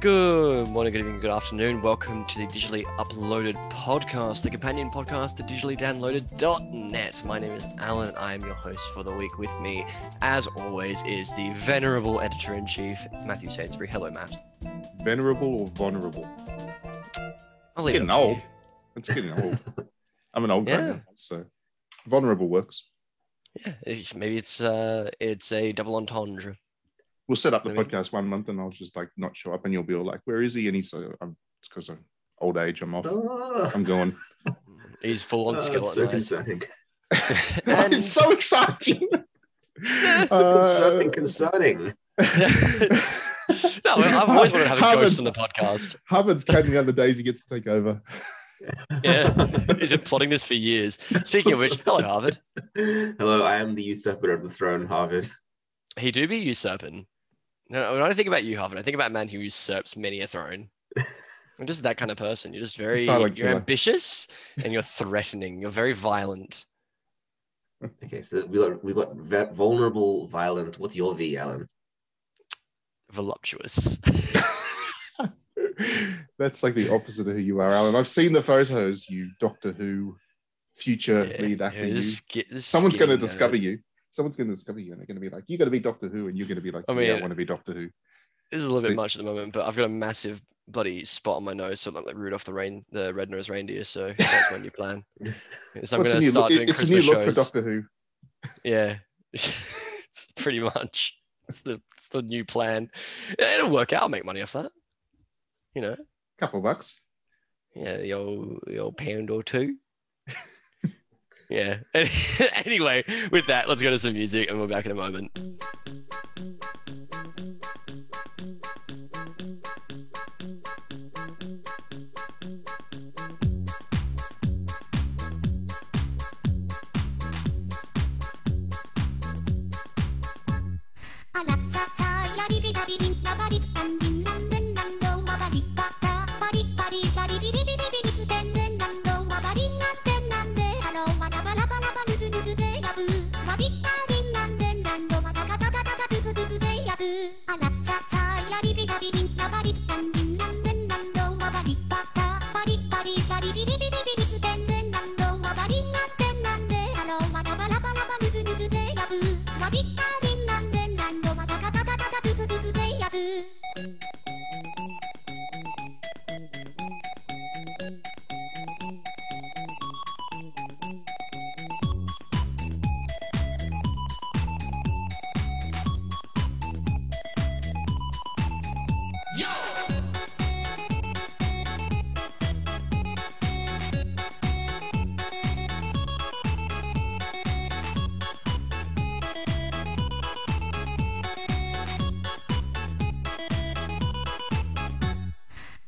Good morning, good evening, good afternoon. Welcome to the digitally uploaded podcast, the companion podcast to digitally downloaded.net. My name is Alan. I am your host for the week. With me, as always, is the venerable editor in chief, Matthew Sainsbury. Hello, Matt. Venerable or vulnerable? I'll leave Getting it old. It's getting old. I'm an old guy Yeah. now, so vulnerable works. Yeah, maybe it's uh, it's a double entendre. We'll set up the Maybe. podcast one month and I'll just like not show up and you'll be all like, where is he? And he's so I'm it's because of old age. I'm off. Ah, I'm going. He's full on skill so concerning. And- it's so exciting. So Uh, concerning, concerning. no, I've always wanted to have a Harvard's- ghost on the podcast. Hubbard's counting down the days he gets to take over. Yeah, he's been plotting this for years. Speaking of which, hello, Harvard. Hello, I am the usurper of the throne, Harvard. He do be usurping. No, when I don't think about you, Harvard, I think about a man who usurps many a throne. I'm just that kind of person. You're just very you're killer. ambitious and you're threatening. You're very violent. Okay, so we got we got ve- vulnerable, violent. What's your V, Alan? Voluptuous. That's like the opposite of who you are, Alan. I've seen the photos, you Doctor Who future Yeah, lead actor. you. this this Someone's going to discover you. Someone's going to discover you, and they're going to be like, "You got to be Doctor Who," and you're going to be like, I "Yeah, I mean- want to be Doctor Who." This is a little bit They- much at the moment, but I've got a massive bloody spot on my nose, so like, like Rudolph the rain, the red-nosed reindeer. So that's my new plan. So I'm going to start look? doing It's a Christmas new look shows. for Doctor Who. Yeah, it's pretty much. It's the it's the new plan. It'll work out. I'll make money off that. You know, a Couple bucks. yeah, the old the old pound or two. yeah. anyway, with that, let's go to some music, and we're back in a moment.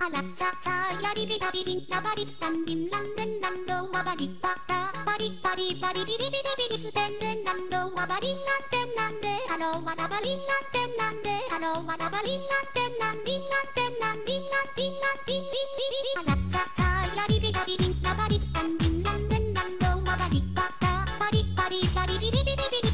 あらちゃちゃやりびたびびんなばりたんびんなんでんなんどわばりばたばりばりばりびびびびびすてんでんなんどわばりなんてなんでハローわなばりなんてなんであのわなばりなんてなんびんなんてなんびんなんりんなんりんりんりりりあらちゃちゃやりびたびびんなばりたんびんなんでんなんどわばりばたばりばりばりびびびびび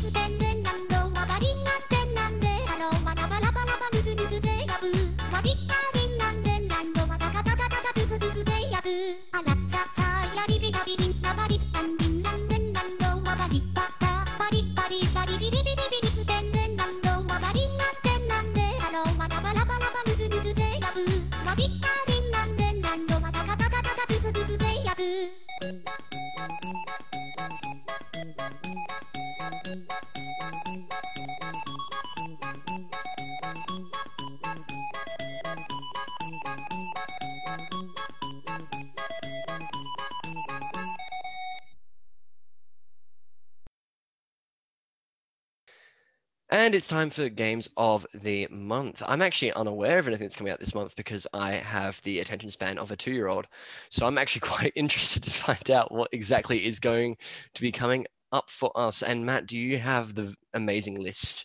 And it's time for games of the month. I'm actually unaware of anything that's coming out this month because I have the attention span of a two year old. So I'm actually quite interested to find out what exactly is going to be coming up for us. And Matt, do you have the amazing list?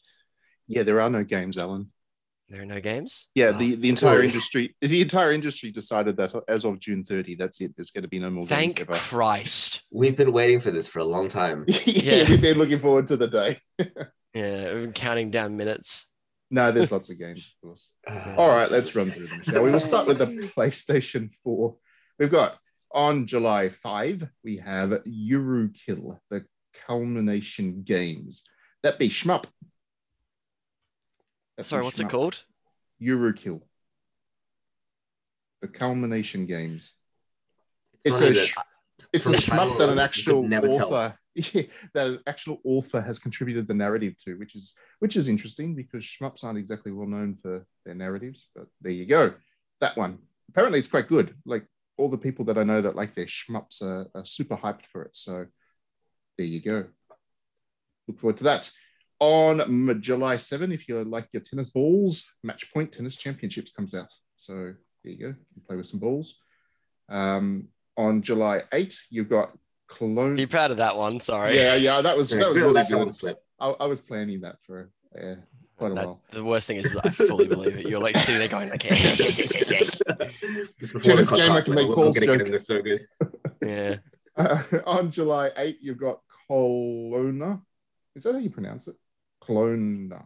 Yeah, there are no games, Alan. There are no games? Yeah, Oh, the, the entire boy. industry the entire industry decided that as of June 30, that's it. There's going to be no more Thank games ever. Christ. We've been waiting for this for a long time. yeah, Yeah. we've been looking forward to the day. Yeah, we've been counting down minutes. No, there's lots of games, of course. Uh, All right, let's run through them, shall we? We'll start with the PlayStation 4. We've got on July 5, we have Eurokill, the culmination games. That be shmup. That Sorry, be what's it called? Eurokill. The culmination games. It's funny a sh- it's a shmup that an actual could never tell. that actual author has contributed the narrative to, which is which is interesting because shmups aren't exactly well known for their narratives. But there you go, that one. Apparently, it's quite good. Like all the people that I know that like their shmups are, are super hyped for it. So there you go. Look forward to that. On July 7, if you like your tennis balls, Match Point Tennis Championships comes out. So there you go. You play with some balls. Um, on July 8, you've got Cologne. Be proud of that one. Sorry. Yeah, yeah, that was that was a really left good. slip. I, I was planning that for uh, quite a That- while. the worst thing is, I fully believe it. You're like sitting there going, okay, yeah, yeah, yeah, yeah. this, this game, I can make we're, balls gonna joke. this so good. yeah. Uh, on July 8, you've got Colonna. Is that how you pronounce it? Clona.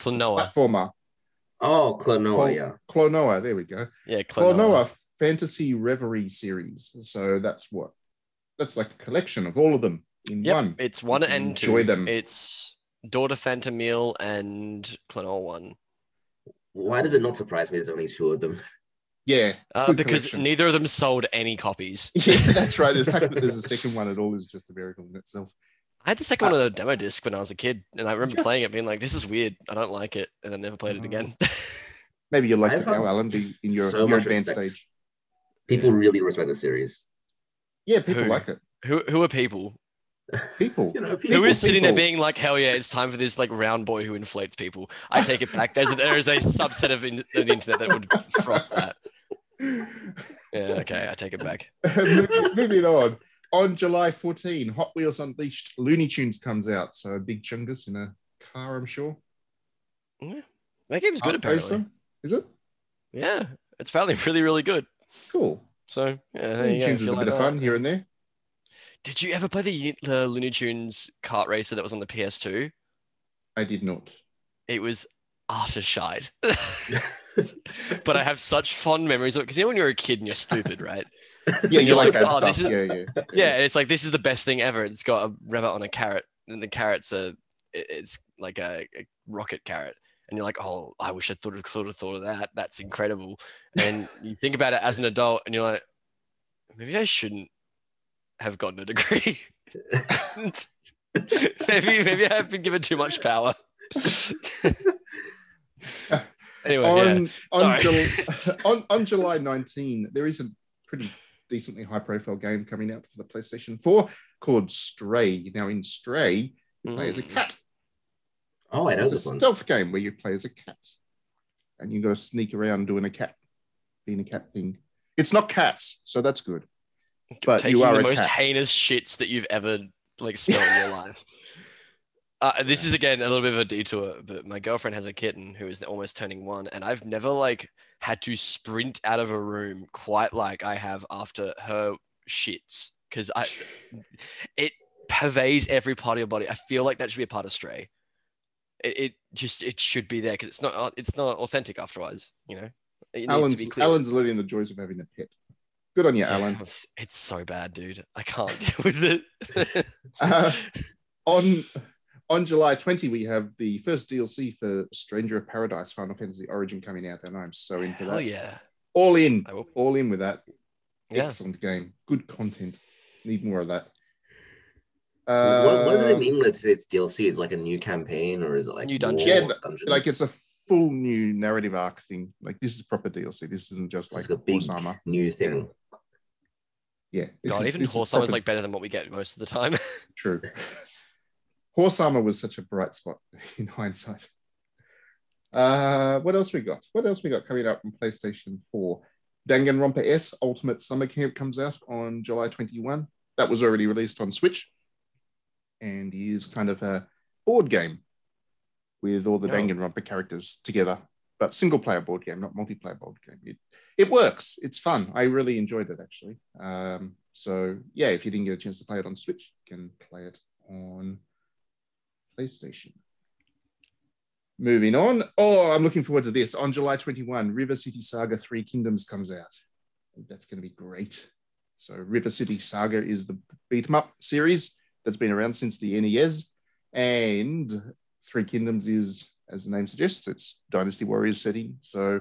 Klonoa. Platformer. Oh, Klonoa, Col- yeah. Klonoa. There we go. Yeah, Klonoa. Clonoa Fantasy Reverie series. So that's what? That's like a collection of all of them in Yep, one. it's one You can and two. enjoy them. It's Door to Phantomile and Klonoa one. Why does it not surprise me there's only two of them? Yeah. Uh, because collection. neither of them sold any copies. Yeah, that's right. The fact that there's a second one at all is just a miracle in itself. I had the second one on a demo disc when I was a kid, and I remember Yeah. playing it, being like, "This is weird. I don't like it," and I never played it Oh. again. Maybe you'll like it now, found Alan, be in your, so your advanced respect. stage. People really respect the series. Yeah, people Who? like it. who who are people? People. You know, Who people, is sitting there being like, "Hell yeah, it's time for this like round boy who inflates people." I take it back. There's a, there is a subset of in, the internet that would froth that. Yeah, okay, I take it back. moving, moving on. On July 14, Hot Wheels Unleashed Looney Tunes comes out. So a big chungus in a car, I'm sure. Yeah. That game is good, Art apparently. Racer? Is it? Yeah, it's apparently really, really good. Cool. So yeah, there you. Tunes If is you a like bit of fun here and there. Did you ever play the, the Looney Tunes kart racer that was on the PS2? I did not. It was utter shite. but I have such fond memories of it because you know when you're a kid and you're stupid, right? Yeah, you like like, that oh, stuff. this is- Yeah, yeah. Yeah, and it's like this is the best thing ever. It's got a rabbit on a carrot, and the carrot's a it's like a, a rocket carrot. And you're like, oh, I wish I thought of, thought of thought of that. That's incredible. And you think about it as an adult, and you're like, maybe I shouldn't have gotten a degree. maybe maybe I have been given too much power. anyway, yeah. on, on, Jul- on, on July 19, there is a pretty decently high profile game coming out for the PlayStation 4 called Stray. Now, in Stray, you play as a Mm. cat. Oh, I know It's a one. stealth game where you play as a cat and you've got to sneak around doing a cat, being a cat thing. It's not cats, so that's good. But taking you are the a most cat. heinous shits that you've ever like smelled in your life. Uh, this is again a little bit of a detour, but my girlfriend has a kitten who is almost turning one, and I've never like had to sprint out of a room quite like I have after her shits because I it pervades every part of your body. I feel like that should be a part of Stray. It, it just it should be there because it's not it's not authentic afterwards. You know, it needs to Alan's. Alan's learning the joys of having a pet. Good on you, Alan. It's so bad, dude. I can't deal with it. Uh, on on July 20, we have the first DLC for Stranger of Paradise Final Fantasy Origin coming out, and I'm so in for that. yeah. All in, all in with that. Yeah. Excellent game. Good content. Need more of that. What, what does it mean with its DLC? Is it like a new campaign or is it like New dungeon. Yeah, dungeons? Like it's a full new narrative arc thing. Like this is proper DLC. This isn't just It's like like a big Horse Armor. new thing. Yeah. God, is- even this is Horse Armor is like better than what we get most of the time. True. Horse armor was such a bright spot in hindsight. Uh, what else we got? What else we got coming up on PlayStation 4? Danganronpa S Ultimate Summer Camp comes out on July 21. That was already released on Switch and is kind of a board game with all the Oh. Danganronpa characters together, but single player board game, not multiplayer board game. It, it works. It's fun. I really enjoyed it actually. Um, so yeah, if you didn't get a chance to play it on Switch, you can play it on PlayStation. Moving on. Oh, I'm looking forward to this. On July 21, River City Saga Three Kingdoms comes out. That's going to be great. So, River City Saga is the beat 'em up series that's been around since the NES. And Three Kingdoms is, as the name suggests, it's Dynasty Warriors setting. So,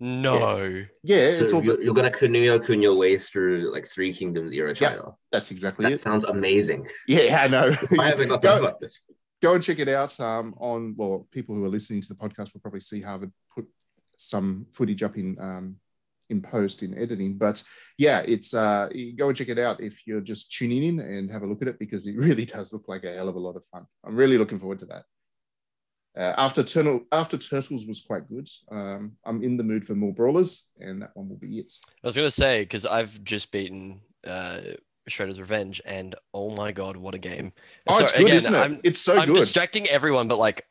No. yeah, so it's all you're, you're gonna Kunio kun your way through like three kingdoms era Yeah. title. that's exactly That it. sounds amazing. Yeah, I know. I haven't got Go- about this. go and check it out um, on well people who are listening to the podcast will probably see harvard put some footage up in um, in post in editing but yeah it's uh go and check it out if you're just tuning in and have a look at it because it really does look like a hell of a lot of fun i'm really looking forward to that uh, after Turtle, after turtles was quite good um, i'm in the mood for more brawlers and that one will be it I was gonna say because I've just beaten uh, Shredder's Revenge, and oh my god, what a game! oh it's good again, isn't it I'm, it's so good I'm good distracting everyone, but like,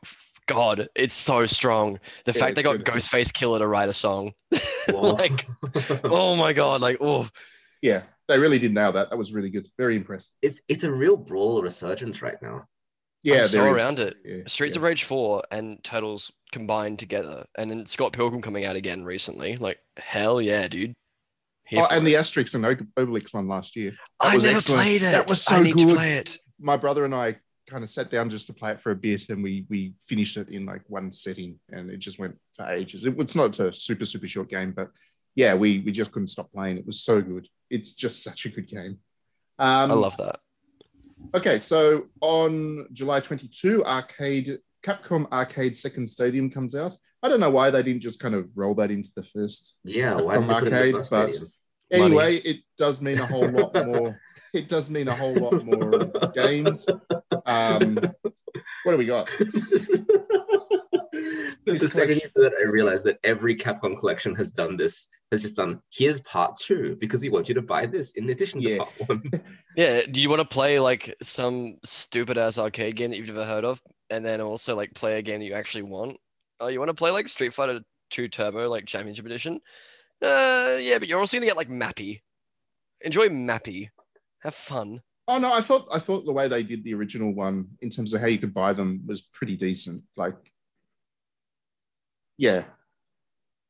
God, it's so strong. The Yeah, fact they got good. Ghostface Killah to write a song. like, oh my god, like, oh, yeah they really did nail that that was really good very impressed it's it's a real brawl resurgence right now. yeah I'm so there is. around it. Yeah, Streets yeah. of Rage 4 and Turtles combined together, and then Scott Pilgrim coming out again recently. Like, hell yeah, dude. Here Oh, and it. the Asterix and Ob- Obelix one last year. that I was never excellent. played it. That was so I need good. to play it. My brother and I kind of sat down just to play it for a bit, and we we finished it in like one setting, and it just went for ages. It, it's not a super super short game, but yeah, we we just couldn't stop playing. It was so good. It's just such a good game. Um, I love that. Okay, so on July 22, Arcade Capcom Arcade Second Stadium comes out. I don't know why they didn't just kind of roll that into the first Yeah, why did From they put it in arcade, first but- stadium? Money. Anyway, it does mean a whole lot more. It does mean a whole lot more games. Um, what do we got? the This second you collection- said that, I realized that every Capcom collection has done this. Has just done here's part two because we want you to buy this in addition to part one. Yeah, do you want to play like some stupid ass arcade game that you've never heard of, and then also like play a game that you actually want? Oh, you want to play like Street Fighter 2 Turbo, like Championship Edition? Uh, yeah, but you're also gonna get like Mappy. Enjoy Mappy. Have fun. Oh no, I thought I thought the way they did the original one in terms of how you could buy them was pretty decent. Like, yeah,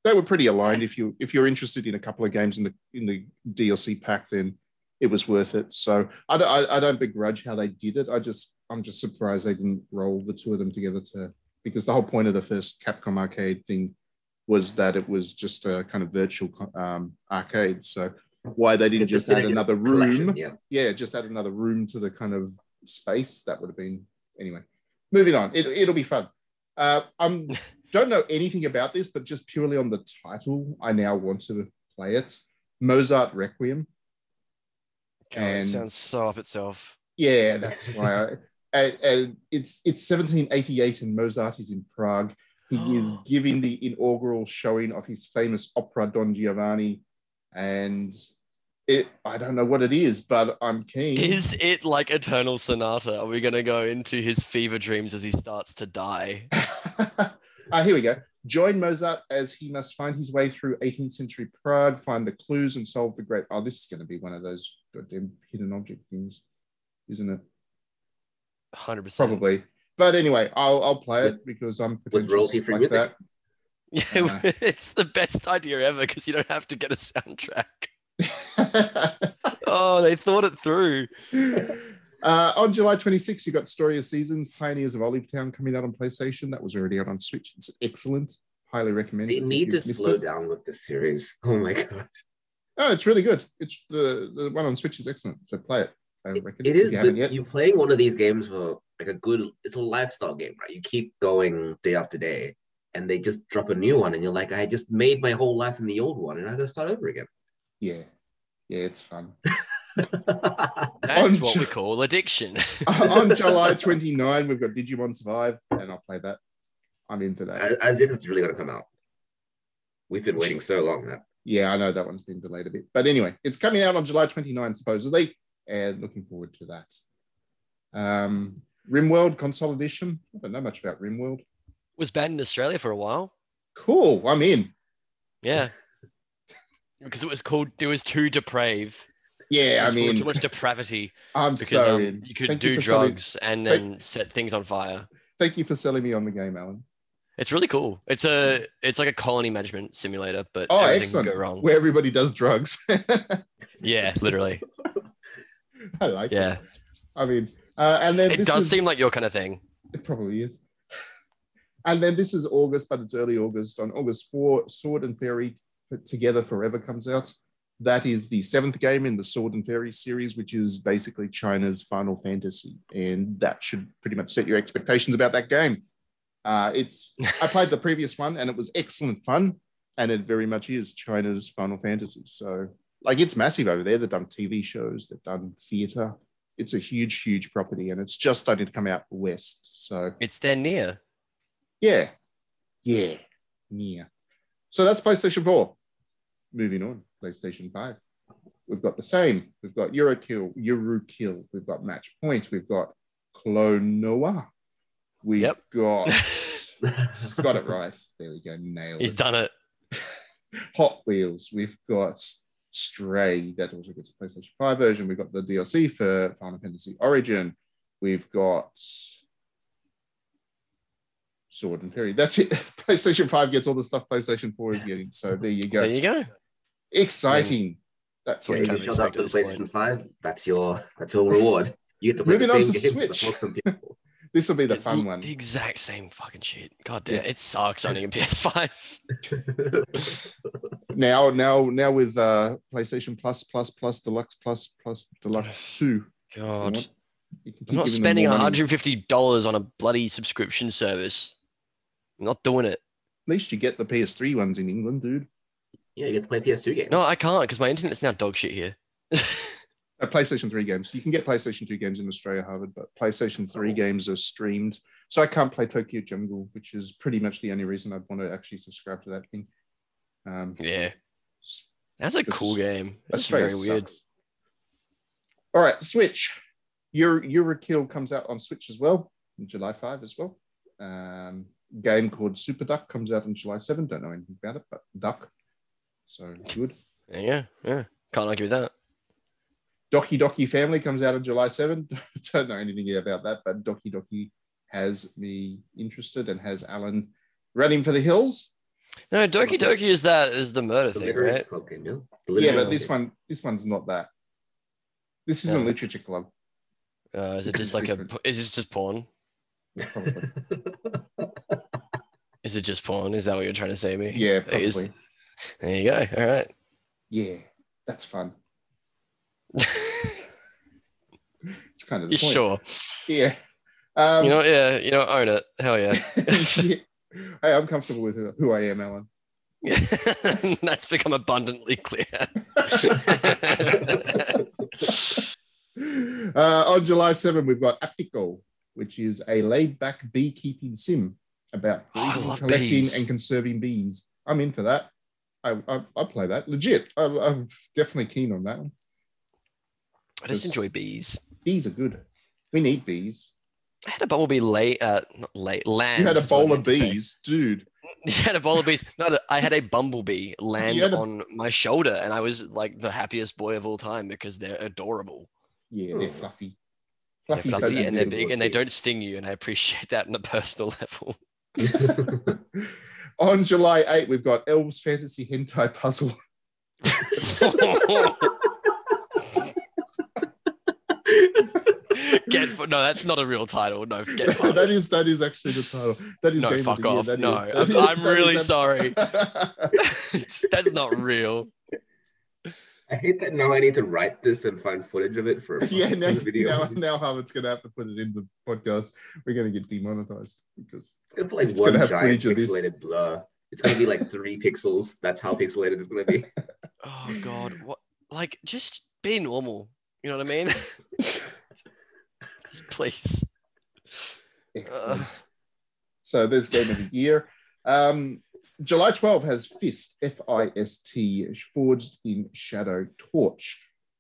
they were pretty aligned. If you if you're interested in a couple of games in the in the DLC pack, then it was worth it. So I don't I, I don't begrudge how they did it. I just I'm just surprised they didn't roll the two of them together to because the whole point of the first Capcom arcade thing was that it was just a kind of virtual um, arcade. So why they didn't The just add another room Yeah. yeah, just add another room to the kind of space. That would have been anyway. Moving on, it, it'll be fun. Uh, I'm don't know anything about this, but just purely on the title, I now want to play it. Mozart Requiem. God, it And- sounds so up itself. Yeah, that's why. I, and, and it's it's 1788, and Mozart is in Prague. He is giving the inaugural showing of his famous opera Don Giovanni, and it I don't know what it is, but I'm keen. Is it like Eternal Sonata? Are we gonna go into his fever dreams as he starts to die? uh, here we go. Join Mozart as he must find his way through 18th century Prague, find the clues, and solve the great. Oh, this is going to be one of those goddamn hidden object things, isn't it? Hundred percent. Probably. But anyway, I'll, I'll play it because I'm Was pretentious royalty-free like music? Yeah, Uh, it's the best idea ever because you don't have to get a soundtrack. Oh, they thought it through. Uh, on July 26th, you got Story of Seasons, Pioneers of Olive Town coming out on PlayStation. That was already out on Switch. It's excellent. Highly recommend They need to slow it. down with this series. Oh my god. Oh, it's really good. It's the, the one on Switch is excellent. So play it. I It- reckon, it is, you but haven't yet. you playing one of these games for like a good. It's a lifestyle game, right? You keep going day after day, and they just drop a new one, and you're like, I just made my whole life in the old one, and I got to start over again. Yeah. Yeah, it's fun. That's what Ju- we call addiction. on July 29, we've got Digimon Survive, and I'll play that. I'm in for that. as, as if it's really going to come out. We've been waiting so long now. Yeah, I know that one's been delayed a bit. But anyway, it's coming out on July 29, supposedly, and looking forward to that. Um, Rimworld Console Edition. I don't know much about Rimworld. was banned in Australia for a while. Cool, I'm in. Yeah. Because it was called, it was too depraved. Yeah, I mean, too much depravity I'm because so um, you could Thank do selling- drugs and Thank- then set things on fire. Thank you for selling me on the game, Alan. It's really cool. It's a it's like a colony management simulator, but Oh, everything excellent. can go wrong. Where everybody does drugs. Yeah, literally. I like it. Yeah. I mean, uh, and then It does is- seem like your kind of thing. It probably is. And then this is August, but it's early August. On August 4, Sword and Fairy Together Forever comes out. That is the seventh game in the Sword and Fairy series, which is basically China's Final Fantasy. And that should pretty much set your expectations about that game. Uh, it's I played the previous one and it was excellent fun. And it very much is China's Final Fantasy. So, like, it's massive over there. They've done TV shows, they've done theater. It's a huge, huge property, and it's just starting to come out west. So, It's there near. yeah, yeah, near. So that's PlayStation 4. Moving on, PlayStation 5. We've got the same. We've got Eurokill, Eurokill. We've got Match Point. We've got Klonoa. We've Yep. got got it right. There we go. Nailed He's it. done it. Hot Wheels. We've got Stray. That also gets a PlayStation 5 version. We've got the DLC for Final Fantasy Origin. We've got Sword and Fairy. That's it. PlayStation 5 gets all the stuff PlayStation 4 is getting. So there you go. There you go. Exciting. That's what what you Yeah, it you kind of showed up to the expect PlayStation 5. That's your that's your reward. You get to play Moving the on same to game Switch. but on PS4. This will be the It's fun the, one. the exact same fucking shit. God damn, Yeah. it sucks owning a PS5. Now, now, now with uh, PlayStation Plus, Plus, Plus, Deluxe, Plus, Plus, Deluxe 2. God. you can I'm keep not spending more $150 on a bloody subscription service. I'm not doing it. At least you get the PS3 ones in England, dude. Yeah, you get to play PS2 games. No, I can't because my internet's now dog shit here. Uh, PlayStation 3 games. You can get PlayStation 2 games in Australia, Harvard, but PlayStation 3 games are streamed. So I can't play Tokyo Jungle, which is pretty much the only reason I'd want to actually subscribe to that thing. Um, yeah. That's a cool just- game. That's Australia very weird. All right, Switch. Your Eurokill comes out on Switch as well, in July 5 as well. Um, game called Super Duck comes out on July 7. Don't know anything about it, but Duck. So good. Yeah, yeah, yeah. Can't argue with that. Doki Doki Family comes out on July 7. Don't know anything about that, but Doki Doki has me interested and has Alan running for the hills. No, Doki Doki is that is the murder The thing, right? club no. yeah. The Yeah, literature but this one, this one's not that. This isn't Yeah. literature club. Uh, is it just like a? Is this just porn? Is it just porn? Is that what you're trying to say to me? Yeah, It is. There you go. All right. Yeah, that's fun. It's kind of the point. sure? Yeah. Um, you know, yeah, you know, own it. Hell yeah. yeah. Hey, I'm comfortable with who, I am, Alan. That's become abundantly clear. uh, on July 7, we've got Apico, which is a laid back beekeeping sim about Oh, I breeding, love collecting, bees. and conserving bees. I'm in for that. I, I, I play that legit. I, I'm definitely keen on that one. I just enjoy bees. Bees are good. We need bees. I had a bumblebee late, uh, not late, land. You had a is what I bowl of meant to say. bees, dude. You had a bowl of bees. No, no, I had a bumblebee land a- on my shoulder, and I was like the happiest boy of all time because they're adorable. Yeah, they're Hmm. fluffy. They're Fluffy, fluffy and they're big, and they don't sting you, and I appreciate that on a personal level. On July 8, we've got Elves Fantasy Hentai Puzzle. get fu- no, that's not a real title. No, get that is that is actually the title. That is No, game of fuck the year. off. That No, is- I'm- is- I'm really sorry. that's not real. I hate that now I need to write this and find footage of it for a yeah, now, video. now, now Harvard's gonna have to put it in the podcast. We're gonna get demonetized because It's gonna put like one have giant footage of this. pixelated blur. It's gonna be like three pixels. That's how pixelated it's gonna be. Oh god, what? Like, just be normal. You know what I mean? Just please. excellent. Ugh. So there's game of the year. Um, July 12 has Fist, F I S T, forged in Shadow Torch,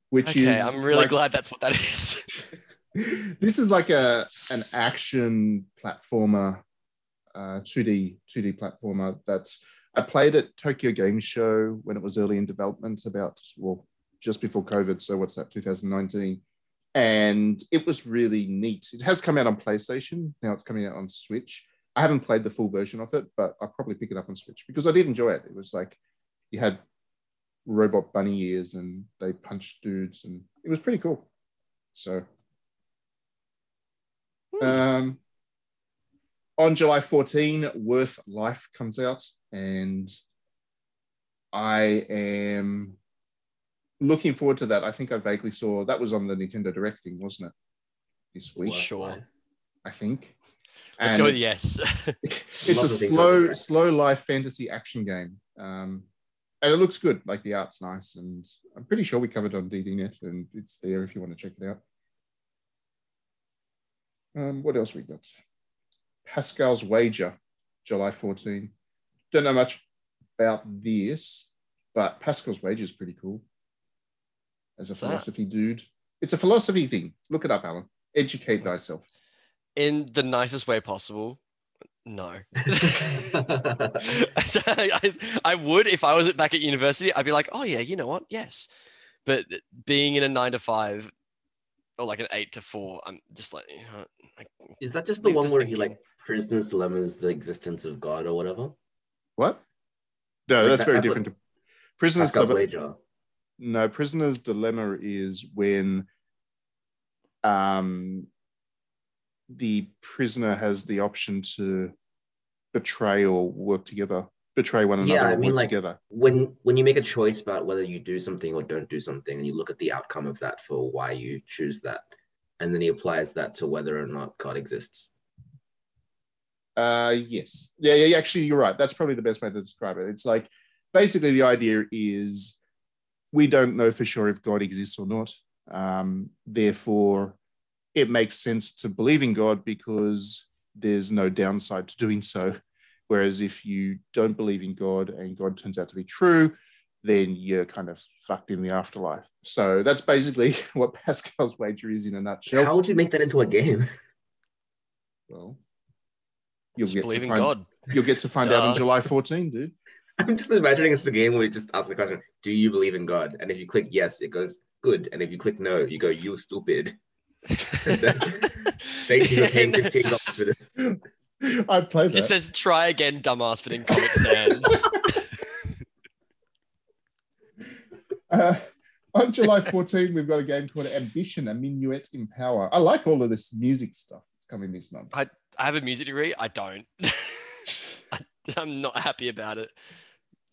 which Okay, is I'm really like- glad that's what that is. this is like a an action platformer, uh, 2D 2D platformer. That's I played at Tokyo Game Show when it was early in development, about well just before COVID. So what's that? 2019, and it was really neat. It has come out on PlayStation now. It's coming out on Switch. I haven't played the full version of it, but I'll probably pick it up on Switch because I did enjoy it. It was like you had robot bunny ears and they punched dudes, and it was pretty cool. So, Hmm. um, on July 14, Worth Life comes out, and I am looking forward to that. I think I vaguely saw that was on the Nintendo Direct thing, wasn't it? This week, Sure. I think. Let's And go it's- yes. it's a slow, on slow life fantasy action game. Um, and it looks good. Like the art's nice, and I'm pretty sure we covered it on DDNet, and it's there if you want to check it out. Um, what else we got? Pascal's Wager, July 14. Don't know much about this, but Pascal's Wager is pretty cool. As a What's that? philosophy dude, it's a philosophy thing. Look it up, Alan. Educate thyself. In the nicest way possible. No. I, I would if I was back at university. I'd be like, oh yeah, you know what? Yes. But being in a nine to five or like an eight to four, I'm just like, you know, like, Is that just the one the where he like prisoner's dilemma is the existence of God or whatever? What? No, Like that's that- very that's different. to Prisoners Pascal's Dilemma- wager. No, prisoner's dilemma is when um, the prisoner has the option to betray or work together, betray one another Yeah, I mean, like- together. When when you make a choice about whether you do something or don't do something, and you look at the outcome of that for why you choose that, and then he applies that to whether or not God exists. Uh, yes. Yeah, yeah, actually, you're right. That's probably the best way to describe it. It's like basically the idea is we don't know for sure if God exists or not. Um, therefore, it makes sense to believe in God because there's no downside to doing so. Whereas if you don't believe in God and God turns out to be true, then you're kind of fucked in the afterlife. So that's basically what Pascal's wager is in a nutshell. How would you make that into a game? well, you'll just get, believe to in find, God. you'll get to find out on July 14, dude. I'm just imagining it's a game where you just ask the question, do you believe in God? And if you click yes, it goes good. And if you click no, you go, you stupid. Thank you for paying fifteen dollars for this. I'd play it just that. says try again, dumbass, but in Comic Sans. Uh, on July 14, we've got a game called Ambition, a minuet in power. I like all of this music stuff that's coming this month. I have a music degree. I don't. I, I'm not happy about it.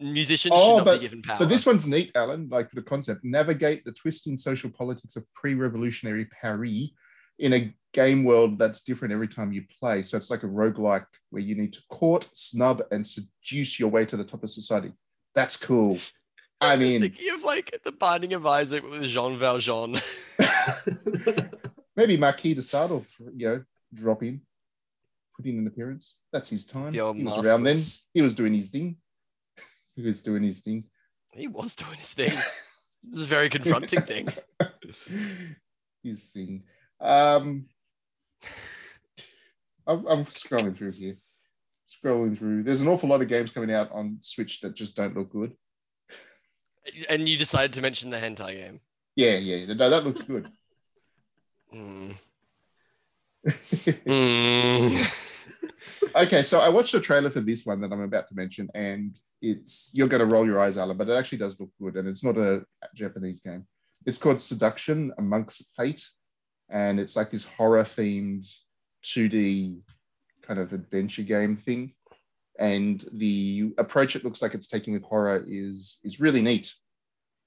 Musicians Oh, should not but- be given power. But this one's neat, Alan, like for the concept. Navigate the twisting social politics of pre revolutionary Paris in a game world that's different every time you play. So it's like a roguelike where you need to court, snub, and seduce your way to the top of society. That's cool. I I'm mean, thinking of like the Binding of Isaac with Jean Valjean. maybe Marquis de Sade will, you know, drop in, put in an appearance. That's his time. He was around then. He was doing his thing. He was doing his thing. He was doing his thing. This is a very confronting thing. his thing. Um, I'm, I'm scrolling through here. Scrolling through. There's an awful lot of games coming out on Switch that just don't look good. And you decided to mention the hentai game. Yeah, yeah. No, that looks good. Mm. Mm. okay, so I watched a trailer for this one that I'm about to mention, and it's you're going to roll your eyes, Alan, but it actually does look good, and it's not a Japanese game. It's called Seduction Amongst Fate, and it's like this horror themed 2D kind of adventure game thing. And the approach it looks like it's taking with horror is is really neat.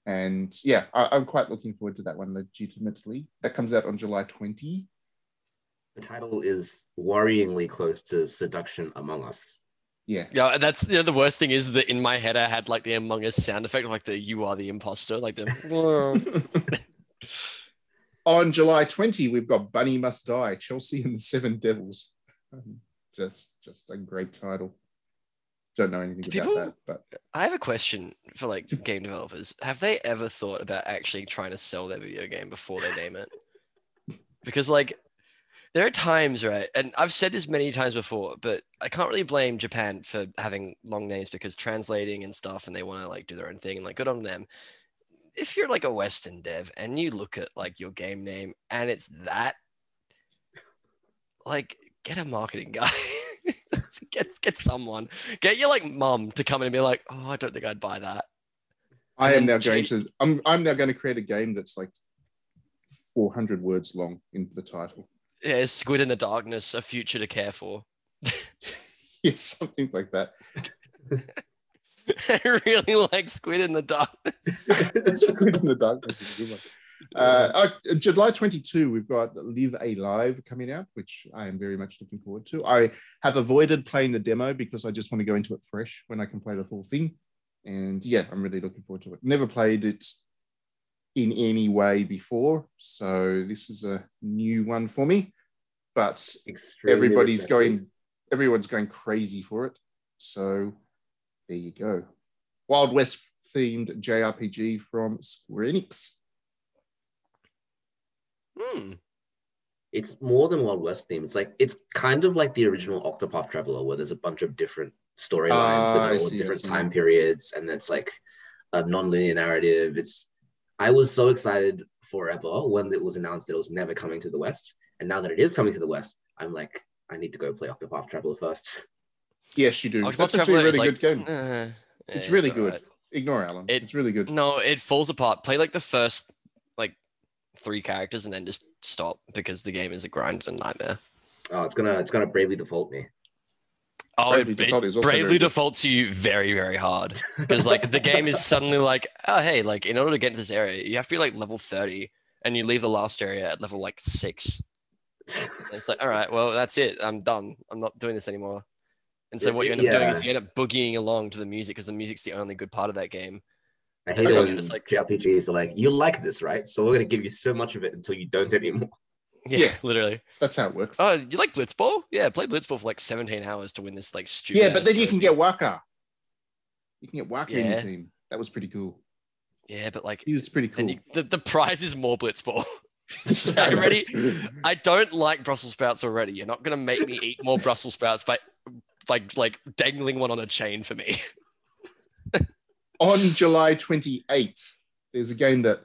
And yeah, I, I'm quite looking forward to that one legitimately. That comes out on July 20. The title is worryingly close to Seduction Among Us. Yeah. Yeah, that's you know the worst thing is that in my head I had like the Among Us sound effect, of like the "You are the imposter," like the. On July 20, we've got Bunny Must Die, Chelsea and the Seven Devils. Um, Just, just a great title. Don't know anything Do about people- that, but I have a question for like game developers. Have they ever thought about actually trying to sell their video game before they name it? Because like there are times, right? And I've said this many times before, but I can't really blame Japan for having long names because translating and stuff and they want to like do their own thing and like good on them. If you're like a Western dev and you look at like your game name and it's that, like get a marketing guy. get get someone. Get your like mum to come in and be like, oh, I don't think I'd buy that. I And am now going to. I'm. I'm now going to create a game that's like 400 words long in the title. Yeah, Squid in the Darkness, a future to care for. Yes, something like that. I really like Squid in the Darkness. Squid in the Darkness is a good one. Uh, uh, July 22, we've got Live A Live coming out, which I am very much looking forward to. I have avoided playing the demo because I just want to go into it fresh when I can play the full thing. And yeah, I'm really looking forward to it. Never played it in any way before, so this is a new one for me. But Extremely everybody's going, everyone's going crazy for it. So there you go. Wild West themed JRPG from Square Enix. Hmm. It's more than Wild West theme. It's like it's kind of like the original Octopath Traveler, where there's a bunch of different storylines Ah, with all see, different time periods, and it's like a non-linear narrative. It's I was so excited forever when it was announced that it was never coming to the West, and now that it is coming to the West, I'm like, I need to go play Octopath Traveler first. Yes, you do. Octopath That's actually a Traveler is really like, good game. eh, It's really good. alright. Ignore Alan. It- it's really good. No, it falls apart. Play like the first like three characters and then just stop because the game is a grind and a nightmare. Oh, it's gonna it's gonna bravely default me. Oh, Bravely it, Default is also bravely defaults you very, very hard because like the game is suddenly like, oh hey, like in order to get into this area, you have to be like level thirty, and you leave the last area at level like six. And it's like, all right, well that's it. I'm done. I'm not doing this anymore. And so what you end up doing is you end up boogieing along to the music because the music's the only good part of that game. I hate it when like- JRPGs are like, you like this, right? So we're gonna give you so much of it until you don't anymore. Yeah, Yeah. literally. That's how it works. Oh, you like Blitzball? Yeah, play Blitzball for like 17 hours to win this like stupid. yeah, but then you can get Wakka. You can get Wakka in your team. That was pretty cool. Yeah, but like He was pretty cool. you, the, the prize is more Blitzball. I already- I don't like Brussels sprouts already. You're not gonna make me eat more Brussels sprouts by like like dangling one on a chain for me. On July 28th, there's a game that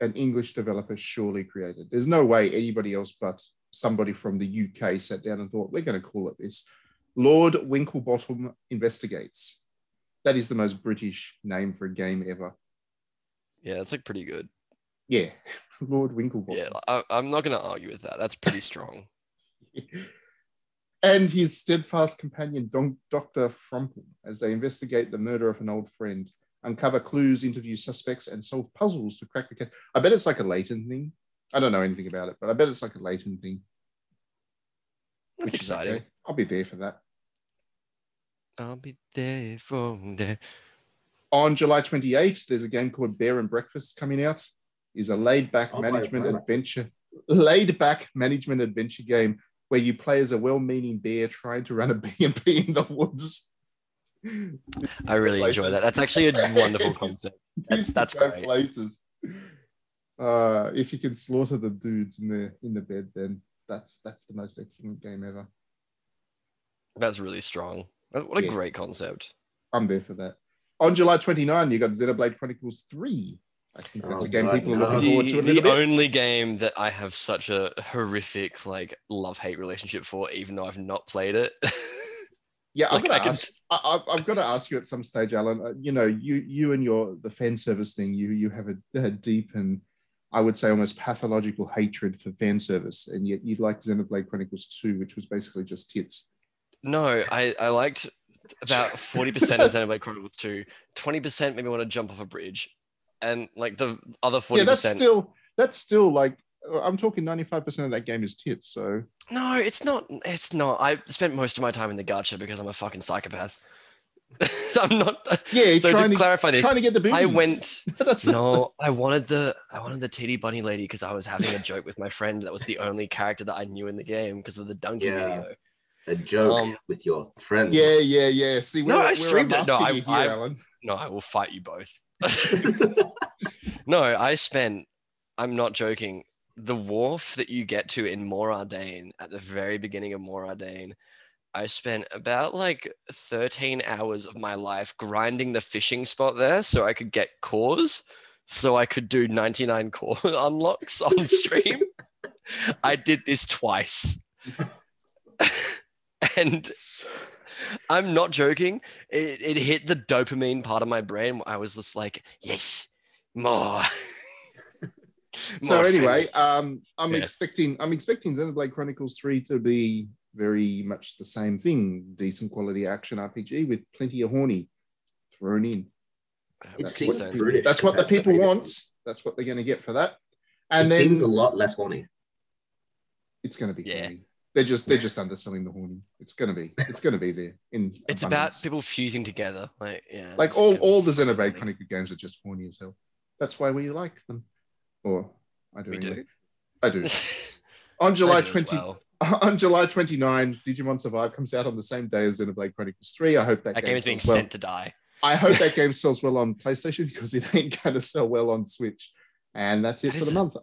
an English developer surely created. There's no way anybody else but somebody from the UK sat down and thought, we're going to call it this. Lord Winklebottom Investigates. That is the most British name for a game ever. Yeah, that's like pretty good. Yeah, Lord Winklebottom. Yeah, I, I'm not gonna argue with that. That's pretty strong. and his steadfast companion, Don- Dr. Frumple, as they investigate the murder of an old friend, uncover clues, interview suspects, and solve puzzles to crack the case. I bet it's like a Layton thing. I don't know anything about it, but I bet it's like a Layton thing. That's exciting. okay. I'll be there for that. I'll be there from there. On July 28th, there's a game called Bear and Breakfast coming out. Is a laid-back Oh, my management God. adventure, laid-back management adventure game where you play as a well-meaning bear trying to run a B&B in the woods. I really enjoy that. That's actually a wonderful concept. That's- that's great. Places. Uh, if you can slaughter the dudes in the in the bed, then that's that's the most excellent game ever. That's really strong. What a Yeah. great concept. I'm there for that. On July 29, you got Xenoblade Chronicles 3. I think that's Oh, a game God, people are looking forward to a the little bit. only game that I have such a horrific like love hate relationship for, even though I've not played it. Yeah, I've got I to can- ask. I, I've got to ask you at some stage, Alan. Uh, you know, you you and your the fan service thing. You you have a, a deep and I would say almost pathological hatred for fan service, and yet you'd like Xenoblade Chronicles 2, which was basically just tits. no, I, I liked about 40% of Xenoblade Chronicles 2. 20% made me want to jump off a bridge. And like the other 40%. Yeah, that's still that's still like I'm talking 95% of that game is tits. So No, it's not. It's not. I spent most of my time in the gacha because I'm a fucking psychopath. I'm not. yeah, So trying to to clarify this, trying to get the boobies. I went. that's No, I wanted the I wanted the titty bunny lady because I was having a joke with my friend. That was the only character that I knew in the game because of the donkey Yeah. video. A joke Um, with your friends. Yeah, yeah, yeah. See, No, we're, I we're streamed it. No, I- here, I- Alan. No, I will fight you both. no, I spent. I'm not joking. The wharf that you get to in Mor Ardain at the very beginning of Mor Ardain, I spent about like 13 hours of my life grinding the fishing spot there so I could get cores, so I could do 99 core unlocks on stream. I did this twice. and I'm not joking. It, it hit the dopamine part of my brain. I was just like, yes, more. so anyway, um, I'm Yeah. expecting I'm expecting Xenoblade Chronicles 3 to be very much the same thing. Decent quality action RPG with plenty of horny thrown in. It That's what- That's what the people previous want. ones. That's what they're going to get for that. And And it seems a lot less horny. it's going to be Yeah. horny. They're just they're just underselling the horny. It's going to be it's going to be there in. it's about people fusing together. Like, yeah. like all all the Xenoblade Chronicle games are just horny as hell. That's why we like them. Or I do. We do. I do. On July do 20 well. on July 29, Digimon Survive comes out on the same day as Xenoblade Chronicles 3. I hope that, That game is being well. sent to die. I hope that game sells well on PlayStation because it ain't gonna sell well on Switch. And that's it That for the a- month.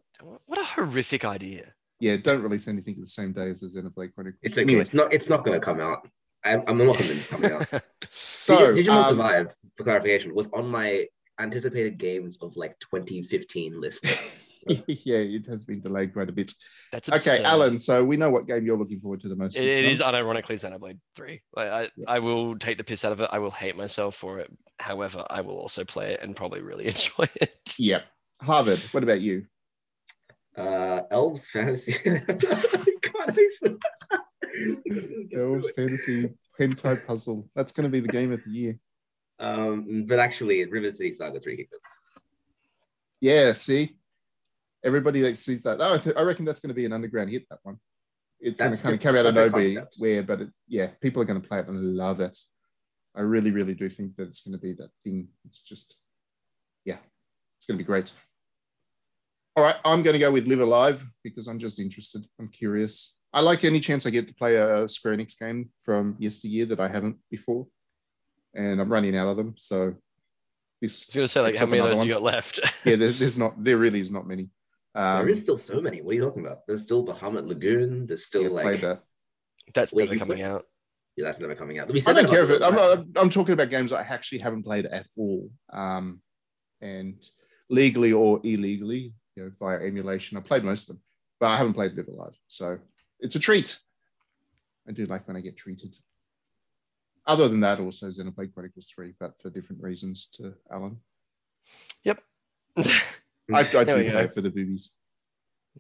What a horrific idea. Yeah, don't release anything the same day as the Xenoblade Chronicles. It's okay. Anyway, It's not. It's not going to come out. I'm, I'm not convinced it's coming out. so Digimon um, Survive, for clarification, was on my anticipated games of like 2015 list. yeah, it has been delayed quite a bit. That's Okay. Alan. So we know what game you're looking forward to the most. It, this it month. is unironically Xenoblade 3. Like, I, I will take the piss out of it. I will hate myself for it. However, I will also play it and probably really enjoy it. Yep. Harvard. What about you? uh, Elves Fantasy. Elves Fantasy Hentai Puzzle. That's going to be the game of the year. Um, but actually, at River City Saga Three Kingdoms. Yeah. See, everybody that sees that, oh, I, th- I reckon that's going to be an underground hit. That one. It's going to kind of come out of nowhere. Where, but it, yeah, people are going to play it and love it. I really, really do think that it's going to be that thing. It's just, yeah, it's going to be great. All right, I'm going to go with Live A Live because I'm just interested. I'm curious. I like any chance I get to play a Square Enix game from yesteryear that I haven't before, and I'm running out of them. So this, I was going to say, like, how many of another those you got left? yeah, there, there's not. There really is not many. Um, there is still so many. What are you talking about? There's still Bahamut Lagoon. There's still yeah, like that. That's Wait, never coming play- out. yeah, that's never coming out. We I don't care if it. I'm, not. I'm talking about games I actually haven't played at all, um, and legally or illegally, you know, via emulation. I played most of them, but I haven't played Live A Live, so it's a treat. I do like when I get treated. Other than that, also Xenoblade Chronicles Three, but for different reasons. To Alan, Yep. I, I do play for the boobies.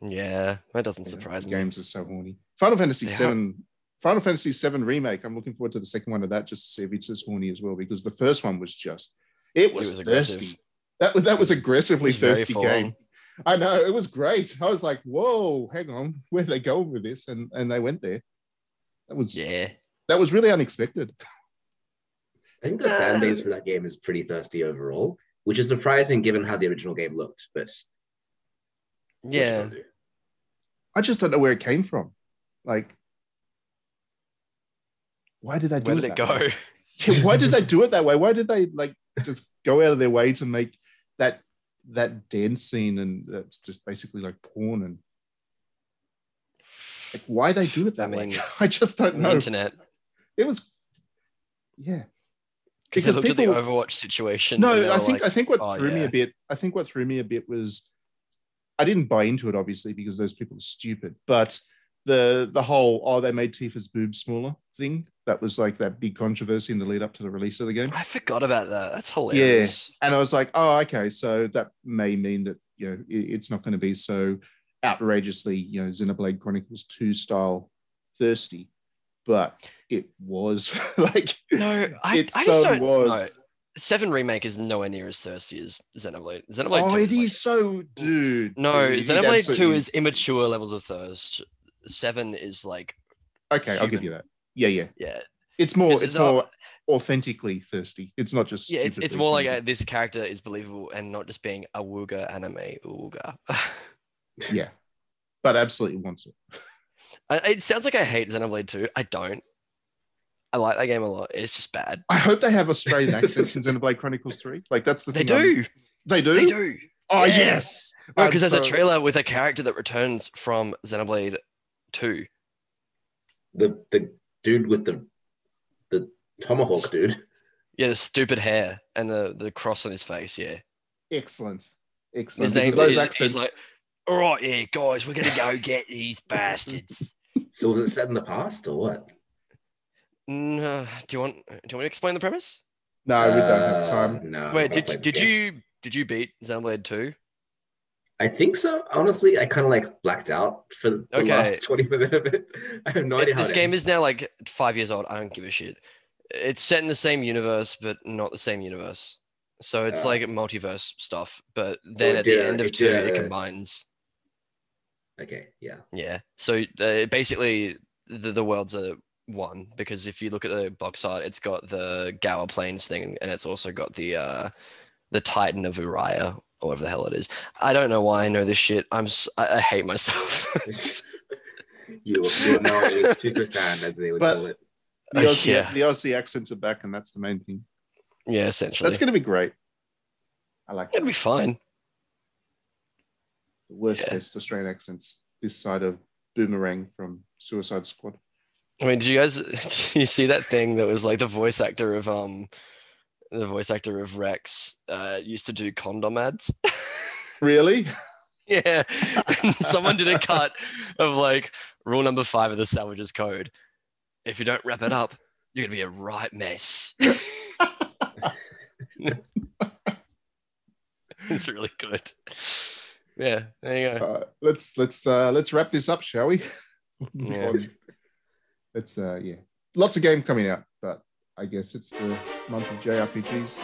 yeah, that doesn't Yeah, surprise me. Games are so horny. Final Fantasy Yeah. Seven. Final Fantasy Seven remake. I'm looking forward to the second one of that just to see if it's as horny as well because the first one was just it was, was aggressive. thirsty. That was that was aggressively was thirsty game. on. I know it was great. I was like, whoa, hang on, where are they going with this? And and they went there. That was Yeah. That was really unexpected. I think the fan base for that game is pretty thirsty overall, which is surprising given how the original game looked. But Yeah. I just don't know where it came from. Like, why did they do Where did it that way? go? Yeah, why did they do it that way? Why did they like just go out of their way to make that that dance scene and that's just basically like porn and like why they do it that I way? I just don't know. internet. It was yeah. Because Because looked at people- the Overwatch situation. No, I think like, I think what "Oh, threw me a bit. I think what threw me a bit was I didn't buy into it obviously because those people are stupid. But the the whole oh they made Tifa's boobs smaller thing that was like that big controversy in the lead up to the release of the game. I forgot about that. That's hilarious. Yeah, And I was like, oh, okay. So that may mean that, you know, it- it's not going to be so outrageously, you know, Xenoblade Chronicles 2 style thirsty. But it was like, No, I, It I just so was. know. Seven remake is nowhere near as thirsty as Xenoblade. Xenoblade oh, 2 it like- is so, dude. No, it Xenoblade 2 is immature levels of thirst. Seven is like, Okay, I'll give you that. Yeah, yeah. yeah, It's more. it's it's not- more authentically thirsty. It's not just. yeah. It's it's more like a, this character is believable and not just being a wooga anime ooga. yeah, but absolutely wants it. I- it sounds like I hate Xenoblade 2. I don't. I like that game a lot. It's just bad. I hope they have Australian accents in Xenoblade Chronicles 3. Like, that's the They thing. I'm- do. They do? They do. Oh, Yeah. yes. No, I'm because there's a trailer with a character that returns from Xenoblade 2. the the dude with the the tomahawk dude. Yeah, the stupid hair and the, the cross on his face. Yeah. Excellent. Excellent. His name those is accents. he's like, all right, yeah, guys, we're going to go get these bastards. So was it set in the past or what? No, do you want? Do you want me to explain the premise? No, we don't have Uh, time. No. Wait, I did did you did you beat Xenoblade Two? I think so. Honestly, I kind of like blacked out for the Okay. last twenty percent of it. I have no idea how this it game ends. is now like five years old. I don't give a shit. It's set in the same universe, but not the same universe. So it's Uh, like multiverse stuff. But then it at did the a- end of it two, did it a- combines. Okay, yeah. Yeah. So uh, basically, the, the worlds are one because if you look at the box art, it's got the Gaur Plains thing, and it's also got the uh, the Titan of Uraya, or whatever the hell it is. I don't know why I know this shit. I'm s- I, I hate myself. you you're now a super fan, as they would But- call it. The Aussie, yeah. the Aussie accents are back, and that's the main thing. yeah, essentially, That's going to be great. I like it'll that. be fine. The worst yeah. best Australian accents this side of Boomerang from Suicide Squad. I mean, did you guys did you see that thing that was like the voice actor of um the voice actor of Rex uh used to do condom ads? Really? yeah. Someone did a cut of like rule number five of the Salvagers Code. If you don't wrap it up, you're gonna be a right mess. it's really good. Yeah, there you go. Uh, let's let's uh, let's wrap this up, shall we? Yeah. Let's uh, yeah, lots of games coming out, but I guess it's the month of JRPGs.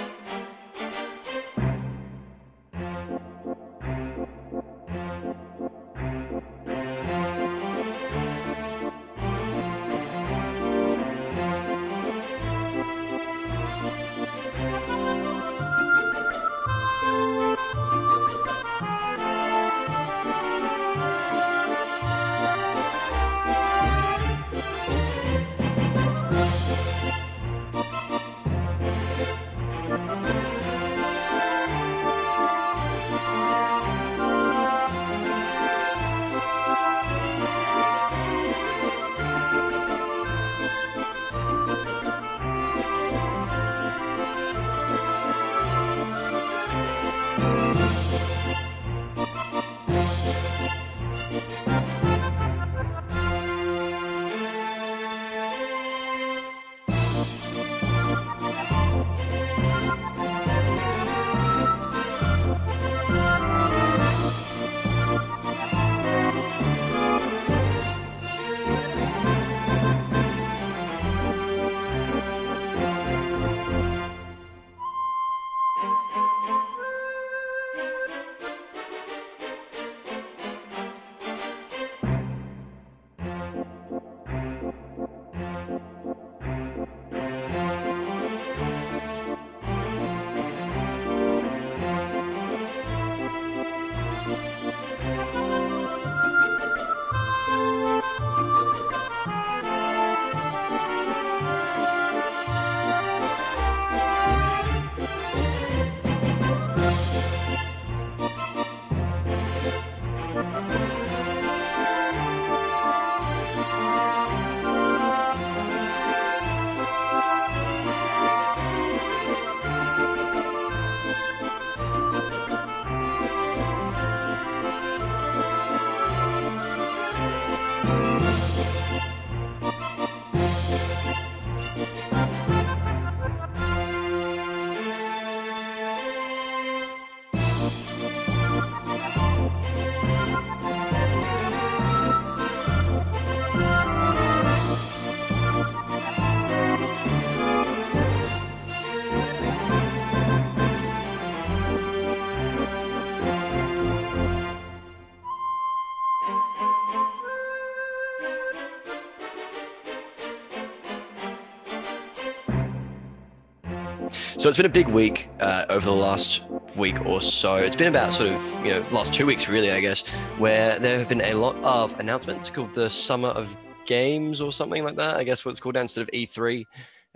So it's been a big week uh, over the last week or so. It's been about sort of, you know, last two weeks really, I guess, where there have been a lot of announcements called the Summer of Games or something like that. I guess what it's called now instead of E3.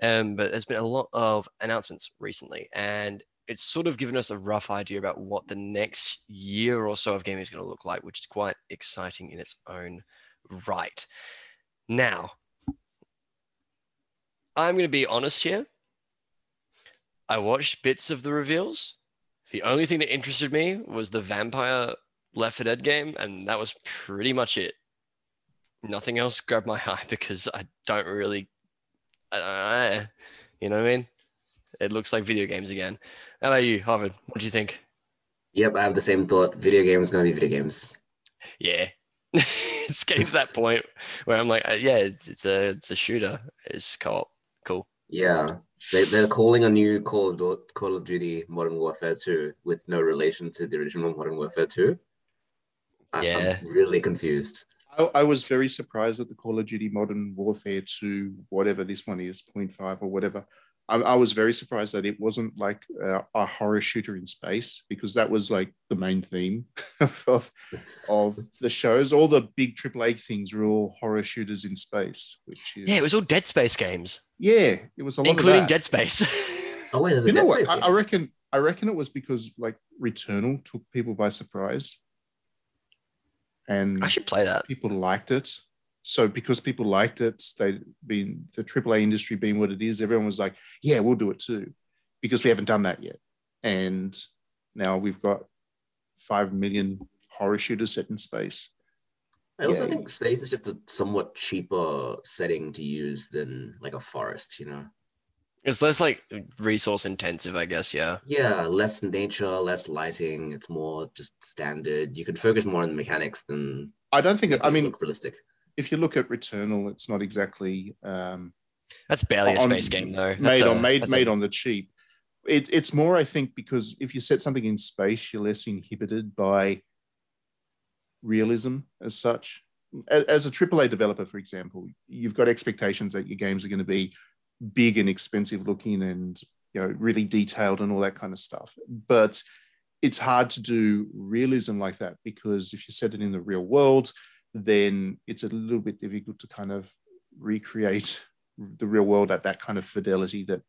Um, but there's been a lot of announcements recently, and it's sort of given us a rough idea about what the next year or so of gaming is going to look like, which is quite exciting in its own right. Now, I'm going to be honest here. I watched bits of the reveals. The only thing that interested me was the vampire Left 4 Dead game, and that was pretty much it. Nothing else grabbed my eye because I don't really. uh, you know what I mean? It looks like video games again. How about you, Harvard? What do you think? Yep, I have the same thought. Video games gonna be video games. Yeah, it's getting to that point where I'm like, uh, yeah, it's, it's a it's a shooter. It's co-op. Cool. Yeah, they, they're calling a new Call of Call of Duty Modern Warfare 2 with no relation to the original Modern Warfare 2. I, Yeah. I'm really confused. I, I was very surprised at the Call of Duty Modern Warfare 2, whatever this one is, 0.5 or whatever. I, I was very surprised that it wasn't like a, a horror shooter in space because that was like the main theme of, of the shows. All the big AAA things were all horror shooters in space, which is Yeah, it was all Dead Space games, yeah, it was a lot including of that. Dead Space. Oh wait, there's a You know Dead what? I. I reckon I reckon it was because like Returnal took people by surprise, and I should play that. people liked it. So because people liked it, they been the AAA industry being what it is, everyone was like, "Yeah, we'll do it too," because we haven't done that yet. And now we've got five million horror shooters set in space. I also yeah. think space is just a somewhat cheaper setting to use than like a forest, you know? It's less like resource intensive, I guess. Yeah. Yeah, less nature, less lighting. It's more just standard. You can focus more on the mechanics than I don't think. It, I mean, look realistic. If you look at Returnal, it's not exactly um, That's barely a On- space game though. That's made a- on made that's a- on the cheap. It, it's more, I think, because if you set something in space, you're less inhibited by realism as such. A- As a AAA developer, for example, you've got expectations that your games are going to be big and expensive looking and you know really detailed and all that kind of stuff. But it's hard to do realism like that because if you set it in the real world, then it's a little bit difficult to kind of recreate the real world at that kind of fidelity that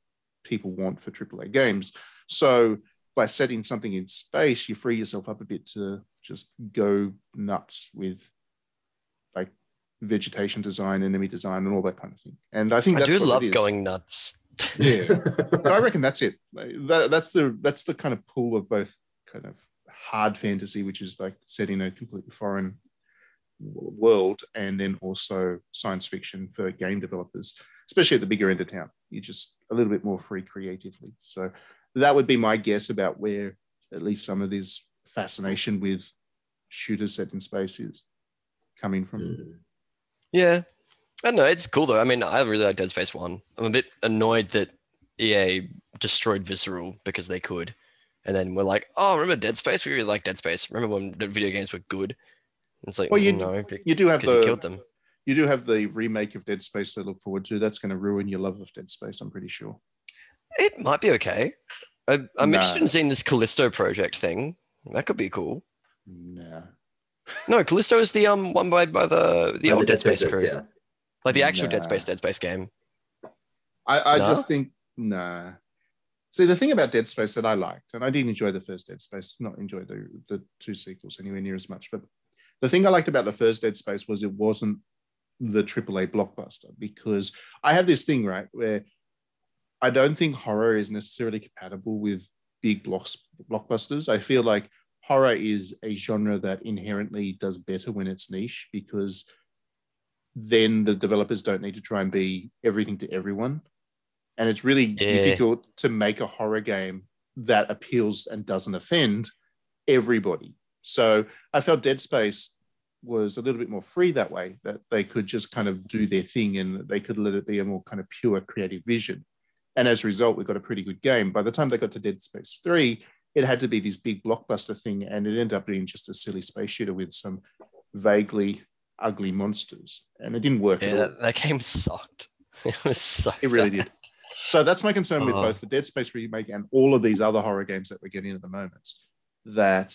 people want for AAA games. So by setting something in space, you free yourself up a bit to just go nuts with like vegetation design, enemy design, and all that kind of thing. And I think I do love going nuts. Yeah, I reckon that's it. That, that's the that's the kind of pool of both kind of hard fantasy, which is like setting a completely foreign world, and then also science fiction for game developers, especially at the bigger end of town. You're just a little bit more free creatively. So that would be my guess about where at least some of this fascination with shooters set in space is coming from. Mm. Yeah. I don't know. It's cool though. I mean, I really like Dead Space 1. I'm a bit annoyed that EA destroyed Visceral because they could. And then we're like, oh, remember Dead Space? We really like Dead Space. Remember when video games were good? It's like, Well, you- no, because You do have you the killed them. you do have the remake of Dead Space to look forward to. That's going to ruin your love of Dead Space. I'm pretty sure. It might be okay. I, I'm Nah. interested in seeing this Callisto project thing. That could be cool. Nah. No, Callisto is the um one by by the the old Dead Space ones, crew, yeah. like the actual Dead Space Dead Space game. I, I No? just think nah. See, the thing about Dead Space that I liked, and I did enjoy the first Dead Space, not enjoy the the two sequels anywhere near as much, but the thing I liked about the first Dead Space was it wasn't the AAA blockbuster because I have this thing right where I don't think horror is necessarily compatible with big blocks blockbusters. I feel like horror is a genre that inherently does better when it's niche because then the developers don't need to try and be everything to everyone. And it's really Yeah. difficult to make a horror game that appeals and doesn't offend everybody. So I felt Dead Space was a little bit more free that way, that they could just kind of do their thing and they could let it be a more kind of pure creative vision. And as a result, we got a pretty good game. By the time they got to Dead Space 3, it had to be this big blockbuster thing, and it ended up being just a silly space shooter with some vaguely ugly monsters. And it didn't work Yeah, that, that game sucked. It was so. It really bad. did. So that's my concern with Oh. both the Dead Space remake and all of these other horror games that we're getting at the moment. That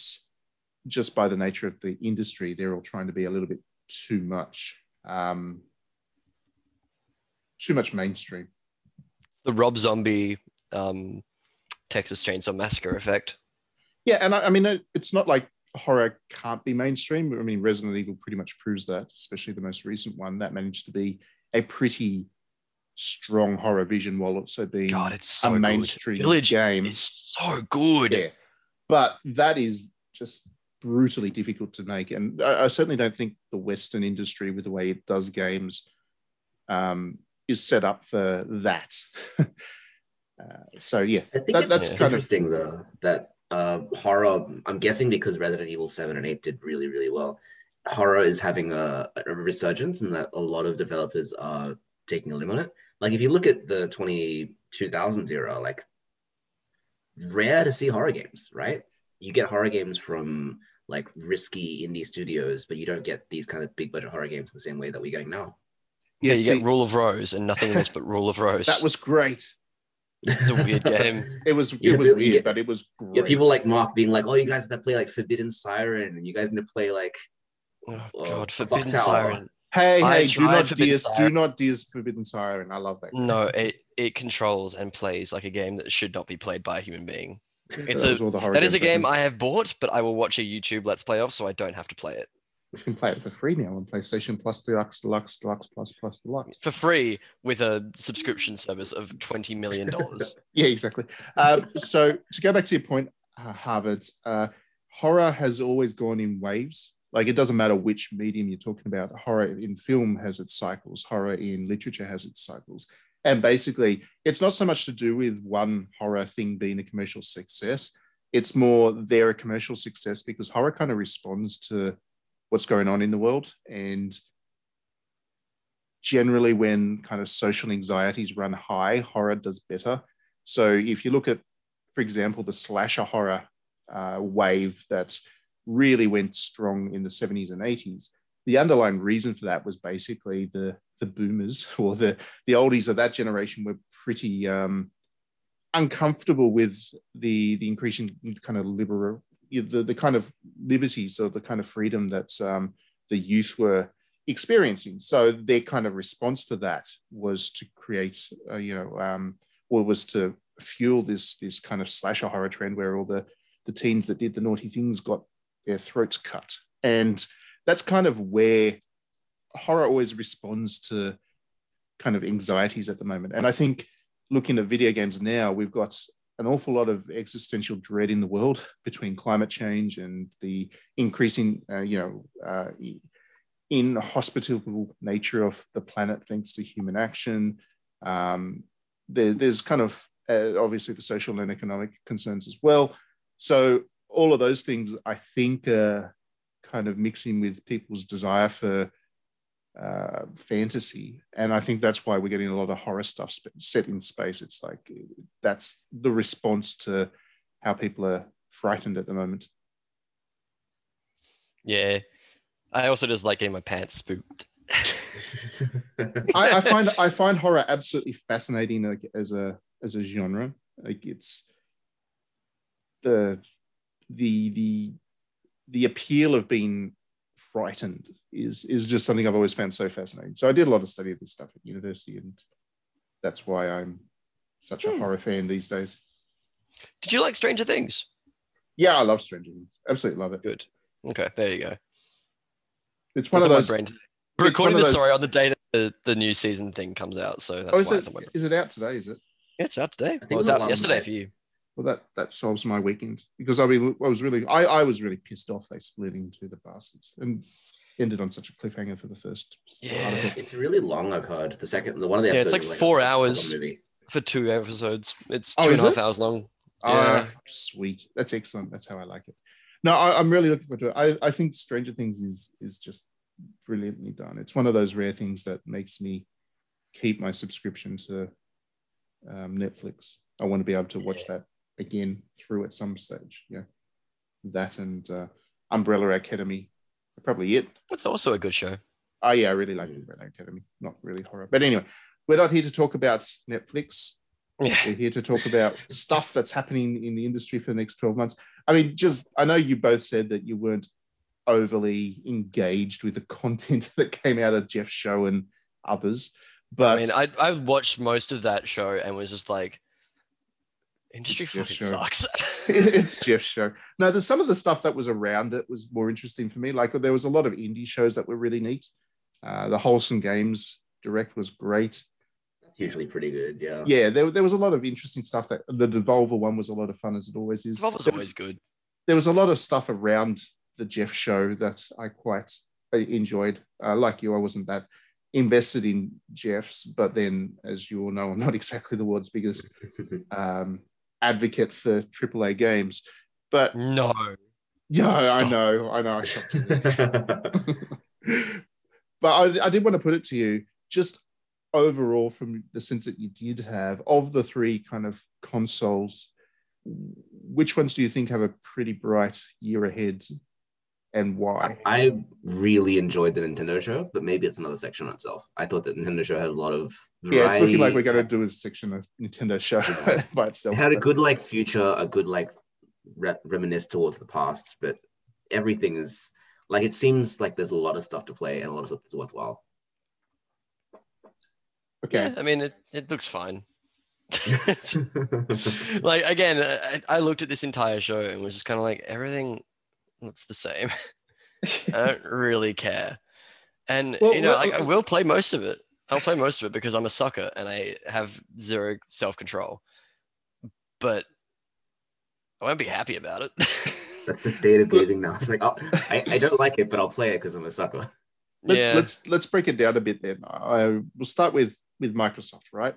just by the nature of the industry, they're all trying to be a little bit too much, um, too much mainstream. The Rob Zombie, um, Texas Chainsaw Massacre effect. Yeah, and I, I mean, it, it's not like horror can't be mainstream. I mean, Resident Evil pretty much proves that, especially the most recent one that managed to be a pretty strong horror vision while also being God, it's so a good. mainstream Village game. It's so good. Yeah, but that is just brutally difficult to make, and I, I certainly don't think the Western industry, with the way it does games, um, is set up for that. uh, so yeah, I think That- that's Yeah. kind of interesting though that uh, horror. I'm guessing because Resident Evil Seven and Eight did really really well. Horror is having a, a resurgence, and that a lot of developers are taking a limb on it. Like if you look at the 20 2000s era, like rare to see horror games, right? You get horror games from like risky indie studios, but you don't get these kind of big budget horror games in the same way that we're getting now. Yeah, you see, get Rule of Rose and nothing else but Rule of Rose. that was great. It's a weird game. It was You it was weird, get- but it was great. Yeah, people like Mark being like, "Oh, you guys that play like Forbidden Siren, and you guys need to play like Oh Oh, God, Clock Forbidden Siren. hey I hey, do not Forbidden diss, do Siren. not diss Forbidden Siren. I love that. game. No, it it controls and plays like a game that should not be played by a human being. It's a all the horror that is a game. I have bought, but I will watch a YouTube Let's Play of, so I don't have to play it You can play it for free now on PlayStation Plus Deluxe, Deluxe, Deluxe, Plus, Plus, Deluxe. for free with a subscription service of twenty million dollars. Yeah, exactly. Um, so to go back to your point, uh, Harvard, uh, horror has always gone in waves. Like it doesn't matter which medium you're talking about. Horror in film has its cycles. Horror in literature has its cycles. And basically, it's not so much to do with one horror thing being a commercial success. It's more they're a commercial success because horror kind of responds to what's going on in the world. And generally, when kind of social anxieties run high, horror does better. So if you look at, for example, the slasher horror uh, wave that really went strong in the 70s and 80s, the underlying reason for that was basically the the boomers or the the oldies of that generation were pretty um, uncomfortable with the the increasing kind of liberal the, the kind of liberties or the kind of freedom that um, the youth were experiencing. So their kind of response to that was to create, uh, you know, um, or was to fuel this this kind of slasher horror trend where all the the teens that did the naughty things got their throats cut, and that's kind of where horror always responds to kind of anxieties at the moment. And I think looking at video games now, we've got an awful lot of existential dread in the world between climate change and the increasing, uh, you know, uh, inhospitable nature of the planet thanks to human action. Um, there, there's kind of uh, obviously the social and economic concerns as well. So all of those things, I think, are kind of mixing with people's desire for uh, fantasy, and I think that's why we're getting a lot of horror stuff sp- set in space. It's like that's the response to how people are frightened at the moment. Yeah, I also just like getting my pants spooked. I, I find I find horror absolutely fascinating like, as a as a genre. Like it's the the the the appeal of being frightened is is just something I've always found so fascinating. So I did a lot of study of this stuff at university, and that's why I'm such a Hmm. horror fan these days. Did you like Stranger Things? Yeah, I love Stranger Things. Absolutely love it. Good. Okay, there you go. It's one That's of those. brain. We're recording this those- story on the day that the, the new season thing comes out, so that's Oh, is why it, it's on my brain. is it out today? Is it? Yeah, it's out today. Well, it was out yesterday for you. Well, that that solves my weekend because I mean I was really I, I was really pissed off they split into the bastards and ended on such a cliffhanger for the first Yeah. it. it's really long. I've heard the second, the one of the Yeah, it's episodes. like four a hours. Movie. For two episodes, it's Oh, two and is a half it? hours long. Ah, Yeah. sweet. That's excellent. That's how I like it. No, I, I'm really looking forward to it. I, I think Stranger Things is is just brilliantly done. It's one of those rare things that makes me keep my subscription to um, Netflix. I want to be able to watch that again through at some stage. Yeah, that and uh, Umbrella Academy are probably it. That's also a good show. Oh yeah, I really like Umbrella Academy. Not really horror, but anyway, we're not here to talk about Netflix. Yeah. We're here to talk about stuff that's happening in the industry for the next 12 months. I mean, just I know you both said that you weren't overly engaged with the content that came out of Jeff's show and others, but I mean, I I watched most of that show and was just like, industry It's your fucking show. sucks. it's Jeff's show. No, there's some of the stuff that was around it was more interesting for me. Like there was a lot of indie shows that were really neat. Uh, the Wholesome Games Direct was great. That's usually pretty good. Yeah. yeah, there, there was a lot of interesting stuff. That the Devolver one was a lot of fun as it always is. Devolver's There always was, good. there was a lot of stuff around the Jeff show that I quite uh, enjoyed. Uh, like you, I wasn't that invested in Jeff's, but then, as you all know, I'm not exactly the world's biggest um, advocate for AAA games. But No. yeah, I know, I know, I shocked you. but I, I did want to put it to you just overall from the sense that you did have of the three kind of consoles which ones do you think have a pretty bright year ahead and why I really enjoyed the Nintendo show, but maybe it's another section on itself. I thought that Nintendo show had a lot of yeah it's looking like we're going to do a section of nintendo show Yeah. by itself It had a good like future, a good like re- reminisce towards the past, but everything is like it seems like there's a lot of stuff to play and a lot of stuff that's worthwhile. okay Yeah, I mean, it, it looks fine. like again, I, I looked at this entire show and was just kind of like everything looks the same. I don't really care, and Well, you know, well, like, I uh, will play most of it. I'll play most of it because I'm a sucker and I have zero self control. But I won't be happy about it. That's the state of gaming now. It's like, oh, I, I don't like it, but I'll play it because I'm a sucker. let's, yeah, let's let's break it down a bit then i will start with with microsoft right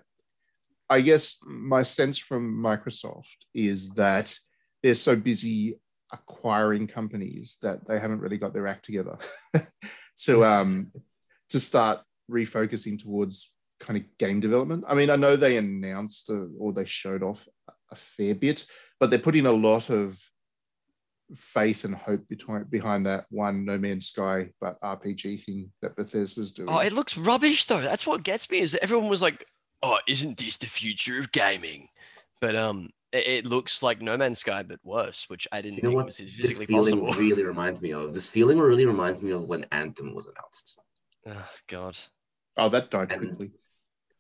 i guess my sense from microsoft is that they're so busy acquiring companies that they haven't really got their act together to um to start refocusing towards kind of game development i mean i know they announced uh, or they showed off a fair bit but they're putting a lot of faith and hope between, behind that one No Man's Sky but RPG thing that Bethesda's doing. Oh, it looks rubbish though. That's what gets me is everyone was like, "Oh, isn't this the future of gaming?" But um, it, it looks like No Man's Sky but worse, which I didn't You know think what? was This physically feeling possible. really reminds me of this feeling really reminds me of when Anthem was announced. oh God. oh, that died And- quickly.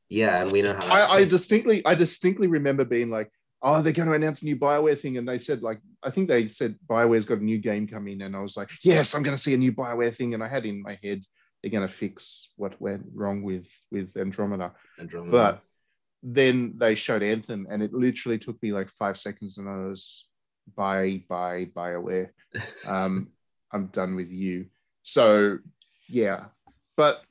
Yeah, and we know how. I, I distinctly, I distinctly remember being like, "Oh, they're going to announce a new Bioware thing," and they said like, I think they said Bioware's got a new game coming, and I was like, "Yes, I'm going to see a new Bioware thing," and I had in my head they're going to fix what went wrong with with Andromeda. Andromeda. But then they showed Anthem, and it literally took me like five seconds, and I was bye, bye, BioWare. Um, I'm done with you. So, yeah. But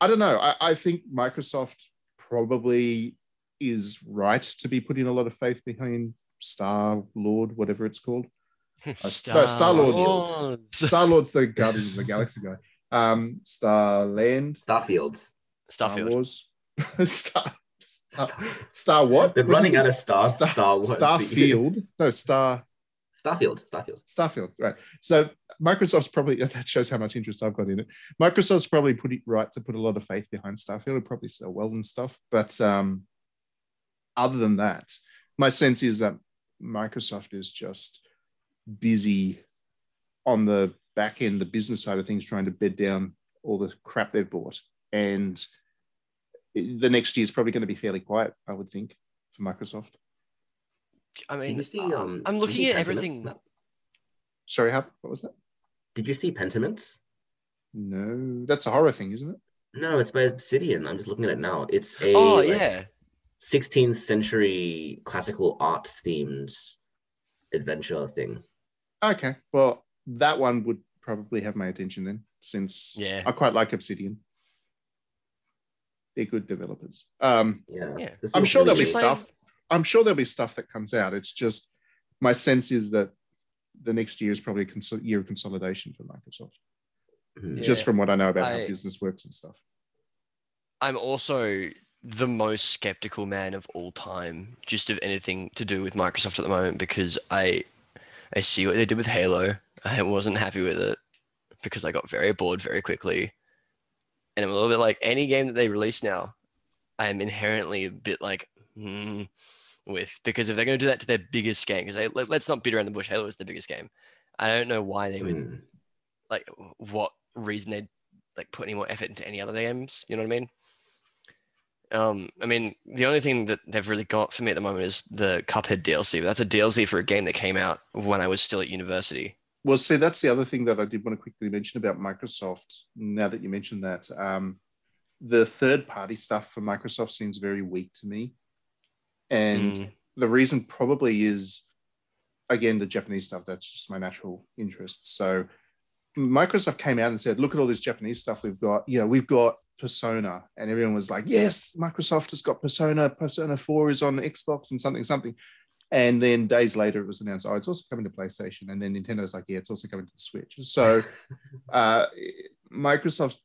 I don't know. I, I think Microsoft probably is right to be putting a lot of faith behind Star Lord, whatever it's called. no, Star-Lord. Star Lord's the Guardians of the Galaxy guy. Um, Starland, Starfield. Star Starfield. Wars, Star, Star, Star what? They're What running out of Star Star- Star Wars. Starfield. No, Star Starfield. Starfield. Starfield. Right. So Microsoft's probably that shows how much interest I've got in it. Microsoft's probably put it right to put a lot of faith behind Starfield. It'll probably sell well and stuff. But um, other than that, my sense is that Microsoft is just busy on the back end, the business side of things, trying to bed down all the crap they've bought. And the next year is probably going to be fairly quiet, I would think, for Microsoft. I mean, you see? um, I'm did you looking see at Pentiment? everything. Sorry, how, what was that? Did you see Pentiment? No, that's a horror thing, isn't it? No, it's by Obsidian. I'm just looking at it now. It's a Oh like, yeah, 16th century classical arts themed adventure thing. Okay. Well, that one would probably have my attention then, since yeah. I quite like Obsidian. They're good developers. Um, Yeah. Yeah. I'm sure there'll be stuff. I'm sure there'll be stuff that comes out. It's just my sense is that the next year is probably a cons- year of consolidation for Microsoft, Mhm. just from what I know about how business works and stuff. I'm also the most skeptical man of all time, just of anything to do with Microsoft at the moment, because I I see what they did with Halo. I wasn't happy with it because I got very bored very quickly. And I'm a little bit like any game that they release now, I'm inherently a bit like, hmm, with because if they're going to do that to their biggest game, because let, let's not beat around the bush, Halo is the biggest game. I don't know why they would Mhm. like what reason they'd like put any more effort into any other games. You know what I mean? Um, I mean, the only thing that they've really got for me at the moment is the Cuphead DLC. But that's a DLC for a game that came out when I was still at university. Well, see, that's the other thing that I did want to quickly mention about Microsoft. Now that you mentioned that, um, the third-party stuff for Microsoft seems very weak to me, and Mm. the reason probably is, again, the Japanese stuff. That's just my natural interest. So, Microsoft came out and said, "Look at all this Japanese stuff we've got. You know, we've got Persona, and everyone was like, "Yes, Microsoft has got Persona. Persona Four is on Xbox and something something." And then days later, it was announced, "Oh, it's also coming to PlayStation." And then Nintendo's like, "Yeah, it's also coming to the Switch." So uh, Microsoft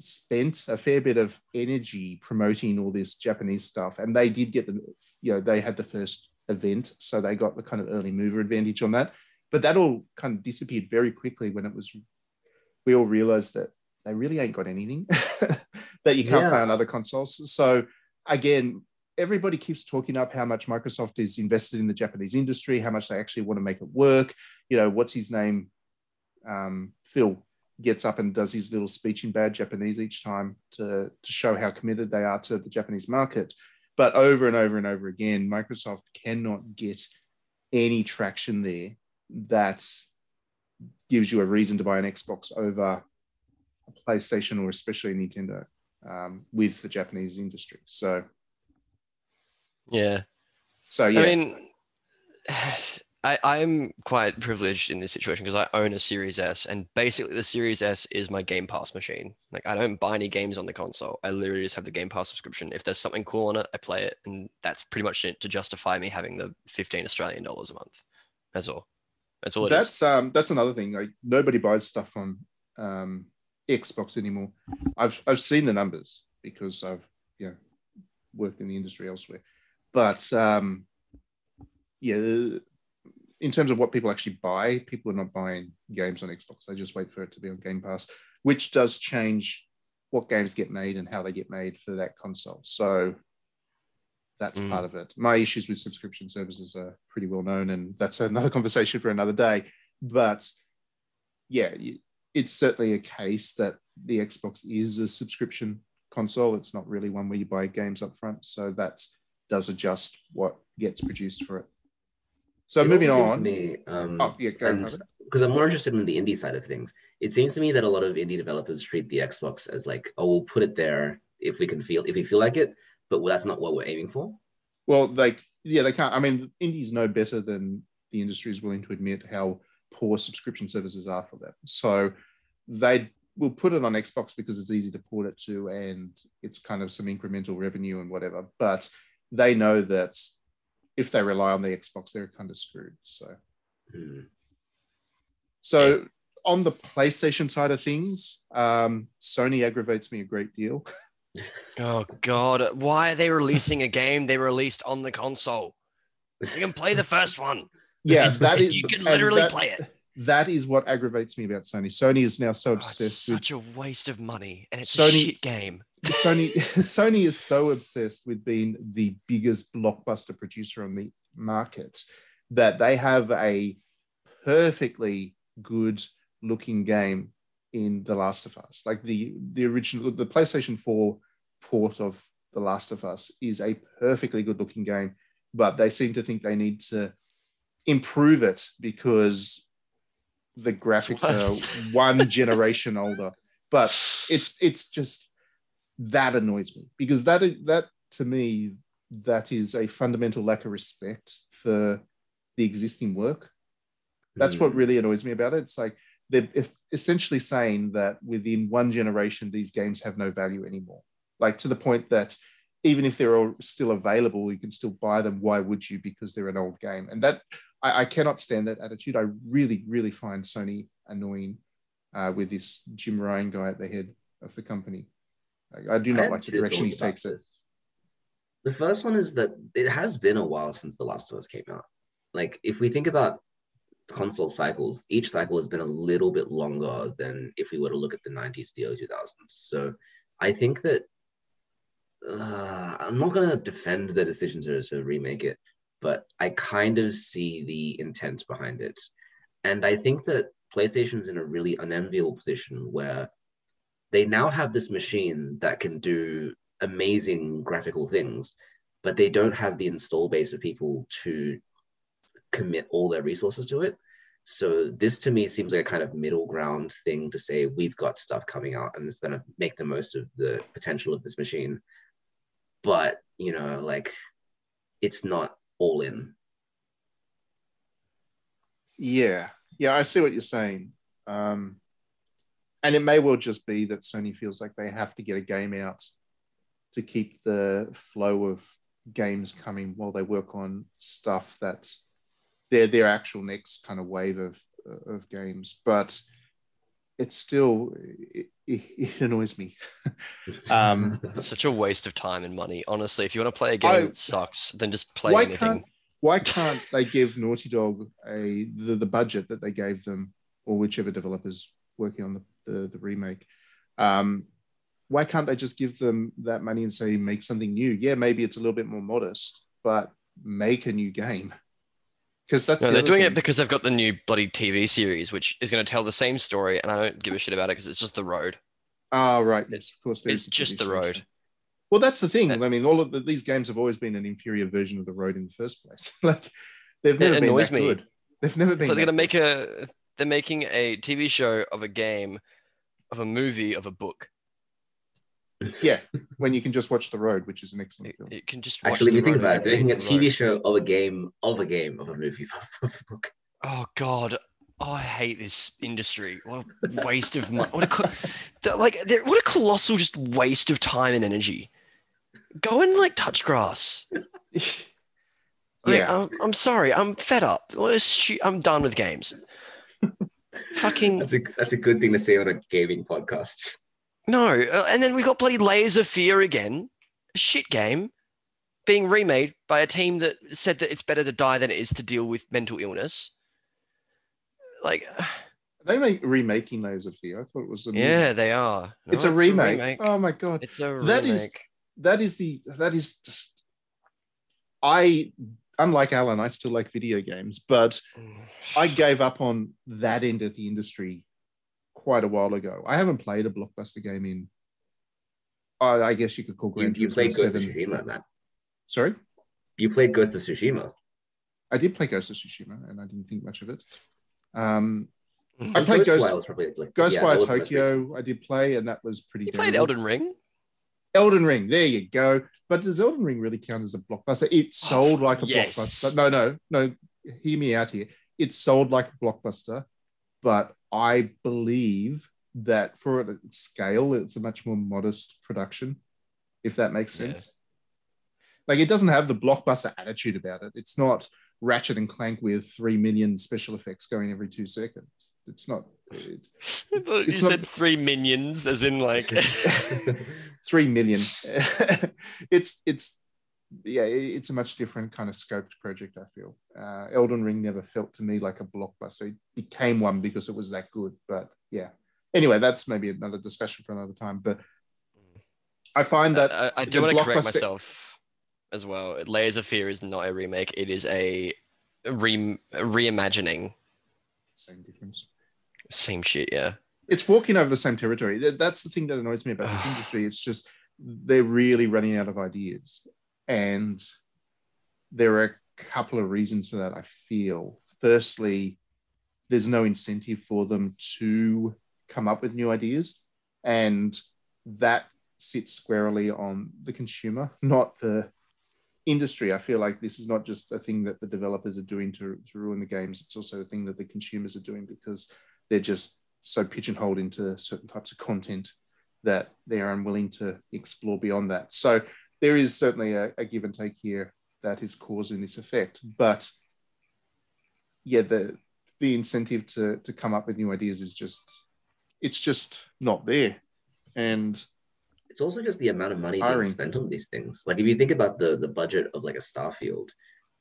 spent a fair bit of energy promoting all this Japanese stuff, and they did get the, you know, they had the first event, so they got the kind of early mover advantage on that. But that all kind of disappeared very quickly when it was. We all realized that they really ain't got anything that you can't Yeah. play on other consoles. So again, everybody keeps talking up how much Microsoft is invested in the Japanese industry, how much they actually want to make it work. You know, what's his name? Um, Phil gets up and does his little speech in bad Japanese each time to, to show how committed they are to the Japanese market. But over and over and over again, Microsoft cannot get any traction there that gives you a reason to buy an Xbox over a PlayStation or especially Nintendo um, with the Japanese industry. So, Yeah. so yeah, I mean, I, I'm quite privileged in this situation because I own a Series S, and basically the Series S is my Game Pass machine. Like I don't buy any games on the console. I literally just have the Game Pass subscription. If there's something cool on it, I play it, and that's pretty much it to justify me having the 15 Australian dollars a month. That's all. That's all it is. that's um, that's another thing. Like nobody buys stuff on um, Xbox anymore. I've I've seen the numbers because I've you know worked in the industry elsewhere, but um, yeah, in terms of what people actually buy, people are not buying games on Xbox. They just wait for it to be on Game Pass, which does change what games get made and how they get made for that console. So that's Mm. part of it. My issues with subscription services are pretty well known, and that's another conversation for another day. But yeah, it's certainly a case that the Xbox is a subscription console. It's not really one where you buy games up front. So that does adjust what gets produced for it. So It moving on. me, um, Oh, yeah, go and ahead. because I'm more interested in the indie side of things. It seems to me that a lot of indie developers treat the Xbox as like, oh, we'll put it there if we can feel if we feel like it, but that's not what we're aiming for. Well, like, yeah, they can't. I mean, indies know better than the industry is willing to admit how poor subscription services are for them. So they will put it on Xbox because it's easy to port it to and it's kind of some incremental revenue and whatever. But they know that if they rely on the Xbox, they're kind of screwed. So, Hmm. so on the PlayStation side of things, um, Sony aggravates me a great deal. Oh God, why are they releasing a game they released on the console? You can play the first one. Yes, that is. you can literally that- play it. That is what aggravates me about Sony. Sony is now so Oh, it's obsessed with such a waste of money, and it's Sony- a shit game. Sony Sony is so obsessed with being the biggest blockbuster producer on the market that they have a perfectly good looking game in The Last of Us. Like the the original the PlayStation 4 port of The Last of Us is a perfectly good looking game, but they seem to think they need to improve it because the graphics are one generation older. But it's it's just that annoys me because that that to me that is a fundamental lack of respect for the existing work. That's what Hmm. really annoys me about it. It's like they're essentially saying that within one generation these games have no value anymore. Like to the point that even if they're all still available, you can still buy them. Why would you? Because they're an old game, and that I, I cannot stand that attitude. I really, really find Sony annoying uh, with this Jim Ryan guy at the head of the company. Like, I do not have like the direction he takes it. The first one is that it has been a while since The Last of Us came out. Like, if we think about console cycles, each cycle has been a little bit longer than if we were to look at the 90s, the early 2000s. So I think that uh, I'm not going to defend the decision to, to remake it, but I kind of see the intent behind it. And I think that PlayStation's in a really unenviable position where they now have this machine that can do amazing graphical things, but they don't have the install base of people to commit all their resources to it. So this to me seems like a kind of middle ground thing to say we've got stuff coming out and it's going to make the most of the potential of this machine. But, you know, like it's not all in. Yeah, yeah, I see what you're saying. Um, and it may well just be that Sony feels like they have to get a game out to keep the flow of games coming while they work on stuff that's their their actual next kind of wave of of games. But it's still it, it, annoys me. um, such a waste of time and money. Honestly, if you want to play a game I- that sucks, then just play why anything. can't why can't they give Naughty Dog a the, the budget that they gave them, or whichever developers working on the the, the remake? Um, why can't they just give them that money and say make something new? Yeah, maybe it's a little bit more modest, but make a new game. Because that's No, the they're doing thing. it because they've got the new bloody TV series, which is going to tell the same story, and I don't give a shit about it because it's just the road. Ah, right. Yes, of course. It's just the series. road. Well, that's the thing. Uh, I mean, all of the, these games have always been an inferior version of the road in the first place. like they've It never been annoys that me. good. They've never been. So they're going to make a. They're making a TV show of a game, of a movie of a book. yeah. When you can just watch the road, which is an excellent It, film. it can just watch Actually, if the you think about it, and making a read the road. TV show of a game of a game of a movie of a book. Oh God. Oh, I hate this industry. What a waste of money. What a co- like what a colossal just waste of time and energy. Go and like touch grass. Like, yeah. I'm, I'm sorry. I'm fed up. What a stu- I'm done with games. Fucking That's a that's a good thing to say on a gaming podcast. no. Uh, And then we got bloody Layers of Fear again. A shit game being remade by a team that said that it's better to die than it is to deal with mental illness. Like, they make remaking Layers of Fear. I thought it was a movie. yeah, they are. No, It's a remake. Oh my god. It's a That remake. is- that is the that is just I unlike Alan, I still like video games, but I gave up on that end of the industry quite a while ago. I haven't played a blockbuster game in I I guess you could call You, Gran you Turismo played Ghost of Tsushima, man. Sorry? You played Ghost of Tsushima. I did play Ghost of Tsushima and I didn't think much of it. Um Mm. I played Ghost- Ghostwire was probably like yeah, that Ghostwire was the most recent. Tokyo, I did play, and that was pretty You played. Elden Ring? Elden Ring, there you go. But does Elden Ring really count as a blockbuster? It oh, sold like a Oh, yes. blockbuster. No, no, no. Hear me out here. It sold like a blockbuster, but I believe that for its scale, it's a much more modest production, if that makes Yeah. sense. Like it doesn't have the blockbuster attitude about it. It's not Ratchet and Clank with three million special effects going every two seconds. It's not. It, It's you not- said three minions, as in like. three million. it's it's yeah, it's a much different kind of scoped project. I feel uh, Elden Ring never felt to me like a blockbuster. It became one because it was that good. But yeah, anyway, that's maybe another discussion for another time. But I find that I, I do want to correct myself as well. Layers of Fear is not a remake. It is a re- reimagining. same difference. Same shit, yeah. It's walking over the same territory. That's the thing that annoys me about this industry. It's just they're really running out of ideas. And there are a couple of reasons for that, I feel. Firstly, there's no incentive for them to come up with new ideas. And that sits squarely on the consumer, not the industry. I feel like this is not just a thing that the developers are doing to, to ruin the games, it's also a thing that the consumers are doing because they're just so pigeonholed into certain types of content that they're unwilling to explore beyond that. So there is certainly a, a give and take here that is causing this effect. But yeah, the the incentive to to come up with new ideas is just it's just not there. And it's also just the amount of money being spent on these things. Like if you think about the the budget of like a Starfield,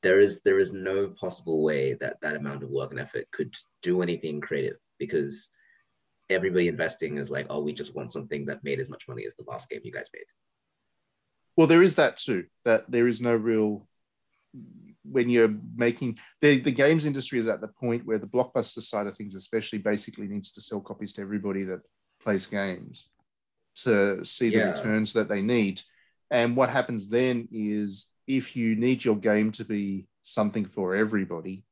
there is there is no possible way that that amount of work and effort could do anything creative because everybody investing is like, oh, we just want something that made as much money as the last game you guys made. Well, there is that too. That there is no real when you're making the, the games industry is at the point where the blockbuster side of things, especially, basically needs to sell copies to everybody that plays games to see the Yeah. returns that they need. And what happens then is if you need your game to be something for everybody,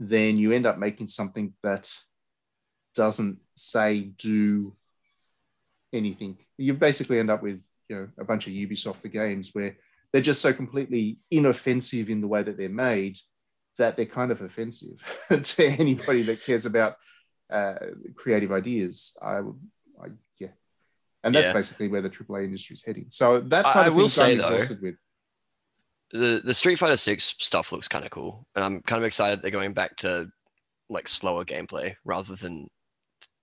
then you end up making something that doesn't say do anything. You basically end up with you know a bunch of Ubisoft the games where they're just so completely inoffensive in the way that they're made that they're kind of offensive to anybody that cares about uh, creative ideas. I would I, yeah, and that's Yeah. basically where the AAA industry is heading. So that I- side I of will things say, I'm though, exhausted with. the the Street Fighter Six stuff looks kind of cool, and I'm kind of excited they're going back to like slower gameplay rather than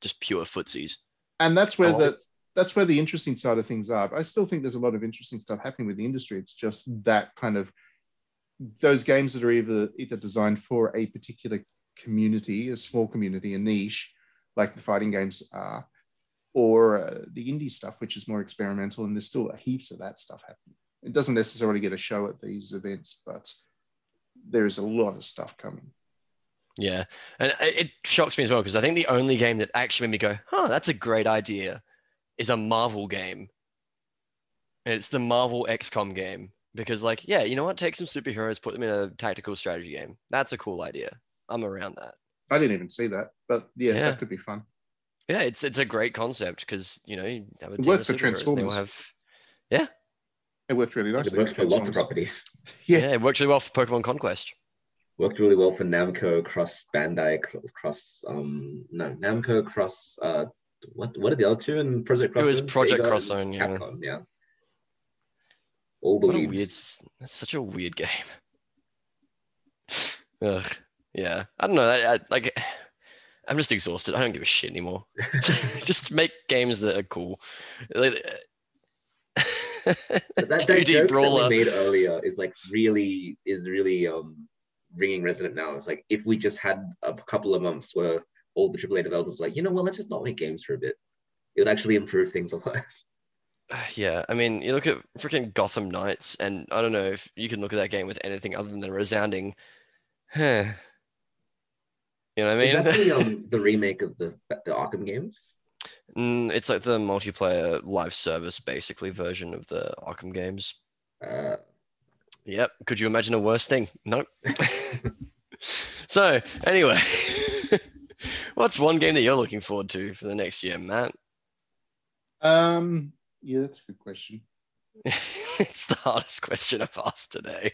just pure footsies. and that's where Oh. the that's where the interesting side of things are. I still think there's a lot of interesting stuff happening with the industry. It's just that kind of those games that are either either designed for a particular community, a small community, a niche, like the fighting games are, or uh, the indie stuff, which is more experimental. And there's still heaps of that stuff happening. It doesn't necessarily get a show at these events, but there is a lot of stuff coming. Yeah, and it it shocks me as well because I think the only game that actually made me go, "Huh, that's a great idea," is a Marvel game. And it's the Marvel XCOM game because, like, yeah, you know what? Take some superheroes, put them in a tactical strategy game. That's a cool idea. I'm around that. I didn't even see that, but yeah, Yeah. that could be fun. Yeah, it's it's a great concept because you know you have a It team worked for superheroes and they all Transformers. have It worked really nicely. It works for lots of properties. Yeah. yeah. it works really well for Pokemon Conquest. Worked really well for Namco cross Bandai cr- cross um no Namco cross uh what what are the other two in Project Cross? It was Project Sega Cross and Zone, yeah. Capcom, yeah. All the What a weird, s- that's such a weird game. Ugh, yeah, I don't know. I, I, like, I'm just exhausted. I don't give a shit anymore. just make games that are cool. But that, that 2D joke brawler. that we made earlier is like really is really um ringing resonant now. It's like if we just had a couple of months where all the AAA developers were like, you know what, let's just not make games for a bit. It would actually improve things a lot. yeah, I mean, you look at freaking Gotham Knights, and I don't know if you can look at that game with anything other than a resounding, huh. You know what I Is mean? that the um the remake of the the Arkham games? Mm, it's like the multiplayer live service, basically, version of the Arkham games. Uh, Yep. Could you imagine a worse thing? Nope. so, anyway, what's one game that you're looking forward to for the next year, Matt? Um, yeah, that's a good question. it's the hardest question I've asked today.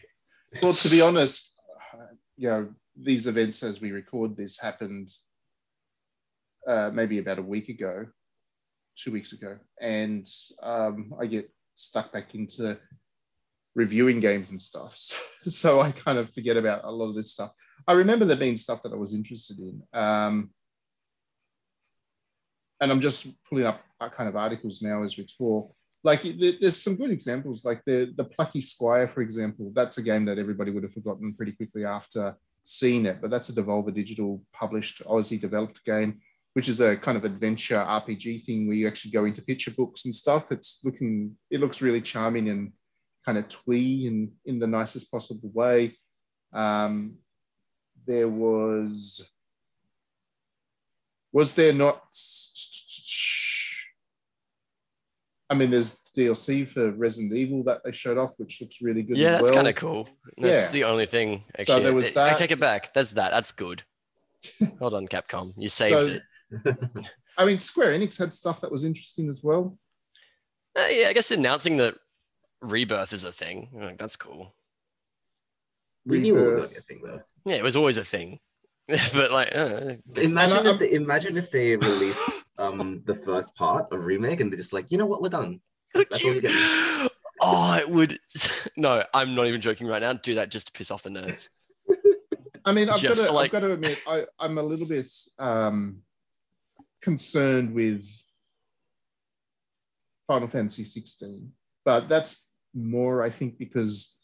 Well, to be honest, uh, you know, these events as we record this happened uh, maybe about a week ago, two weeks ago, and um, I get stuck back into reviewing games and stuff. So, so I kind of forget about a lot of this stuff. I remember there being stuff that I was interested in. Um, and I'm just pulling up uh, kind of articles now as we talk. Like there's some good examples, like the the Plucky Squire, for example. That's a game that everybody would have forgotten pretty quickly after seeing it, but that's a Devolver Digital published Aussie developed game, which is a kind of adventure RPG thing where you actually go into picture books and stuff. It's looking, it looks really charming and kind of twee in in the nicest possible way. Um, there was was there not I mean there's DLC for Resident Evil that they showed off which looks really good Yeah, as that's well. kind of cool. That's Yeah. the only thing. So Actually, there was I- I take it back. That's that. That's good. Hold on, Capcom. You saved So- it. I mean Square Enix had stuff that was interesting as well. Uh, yeah, I guess announcing that Rebirth is a thing. Like, that's cool. we knew it was Rebirth. a thing though. Yeah, it was always a thing. but like, uh, Imagine And I- if they, imagine if they released um the first part of remake and they're just like, you know what, we're done. That's, that's all you get. Oh, it would. No, I'm not even joking right now. Do that just to piss off the nerds. I mean, I've got, to, like- I've got to admit, I, I'm a little bit um, concerned with Final Fantasy 16, but that's more, I think, because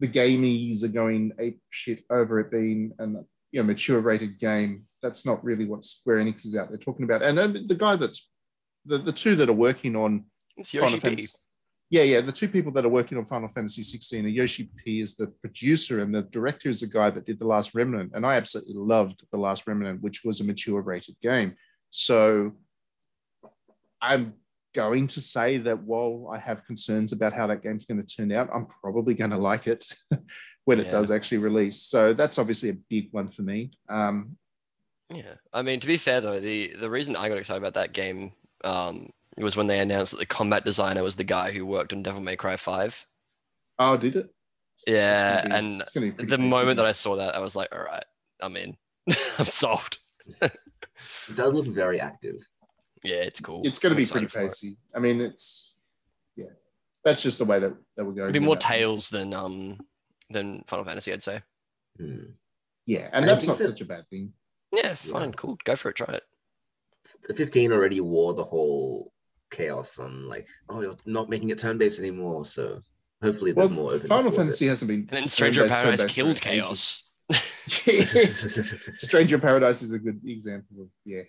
the gamies are going ape shit over it being an you know mature rated game. That's not really what Square Enix is out there talking about. And the guy that's the, the two that are working on It's Final P. Fantasy. Yeah, yeah. The two people that are working on Final Fantasy 16 are Yoshi P is the producer, and the director is the guy that did The Last Remnant. And I absolutely loved The Last Remnant, which was a mature rated game. So I'm going to say that while I have concerns about how that game's going to turn out, I'm probably going to like it when it does actually release. So that's obviously a big one for me. Um, Yeah, I mean, to be fair though, the the reason I got excited about that game um, was when they announced that the combat designer was the guy who worked on Devil May Cry Five. oh, did it? Yeah, be- and it's gonna be pretty the decent. moment that I saw that, I was like, all right, I'm in. I'm sold. It does look very active. Yeah, it's cool. it's going to be pretty excited pacey. I mean, it's yeah, that's just the way that, that we're going. It'd be more that. Tales than um than Final Fantasy, I'd say. Hmm. Yeah, and I that's not that- such a bad thing. Yeah, fine, cool. Go for it. Try it. The 15 already wore the whole chaos on like, oh, you're not making it turn-based anymore. So hopefully Well, there's more Final towards Fantasy hasn't been. And then Stranger turn-based, Paradise turn-based killed. Chaos. Stranger Paradise is a good example of yeah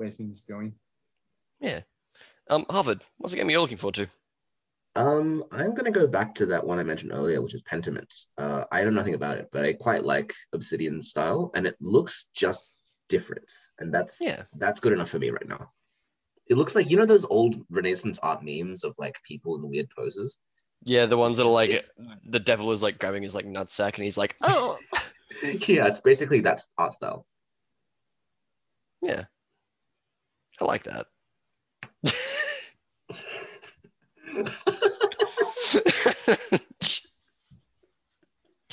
where things are going. Yeah. Um, Harvard, what's the game you're looking forward to? Um, I'm gonna go back to that one I mentioned earlier, which is Pentiment. Uh, I know nothing about it, but I quite like Obsidian style, and it looks just different, and that's Yeah. that's good enough for me right now. It looks like you know those old Renaissance art memes of like people in weird poses. Yeah, the ones that are like It's- the devil is like grabbing his like nutsack and he's like, oh, yeah, it's basically that art style. yeah, I like that.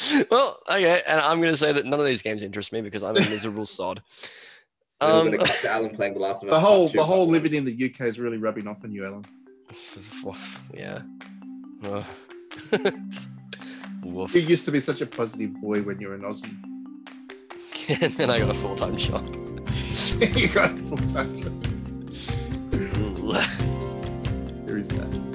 well, okay, and I'm gonna say that none of these games interest me because I'm a miserable sod. Um, gonna cut to Alan playing The Last of Us. The whole the whole living in the UK is really rubbing off on you, Alan. yeah. Uh, Woof. You used to be such a positive boy when you were in Aussie. and then I got a full time job. you got a full time. There is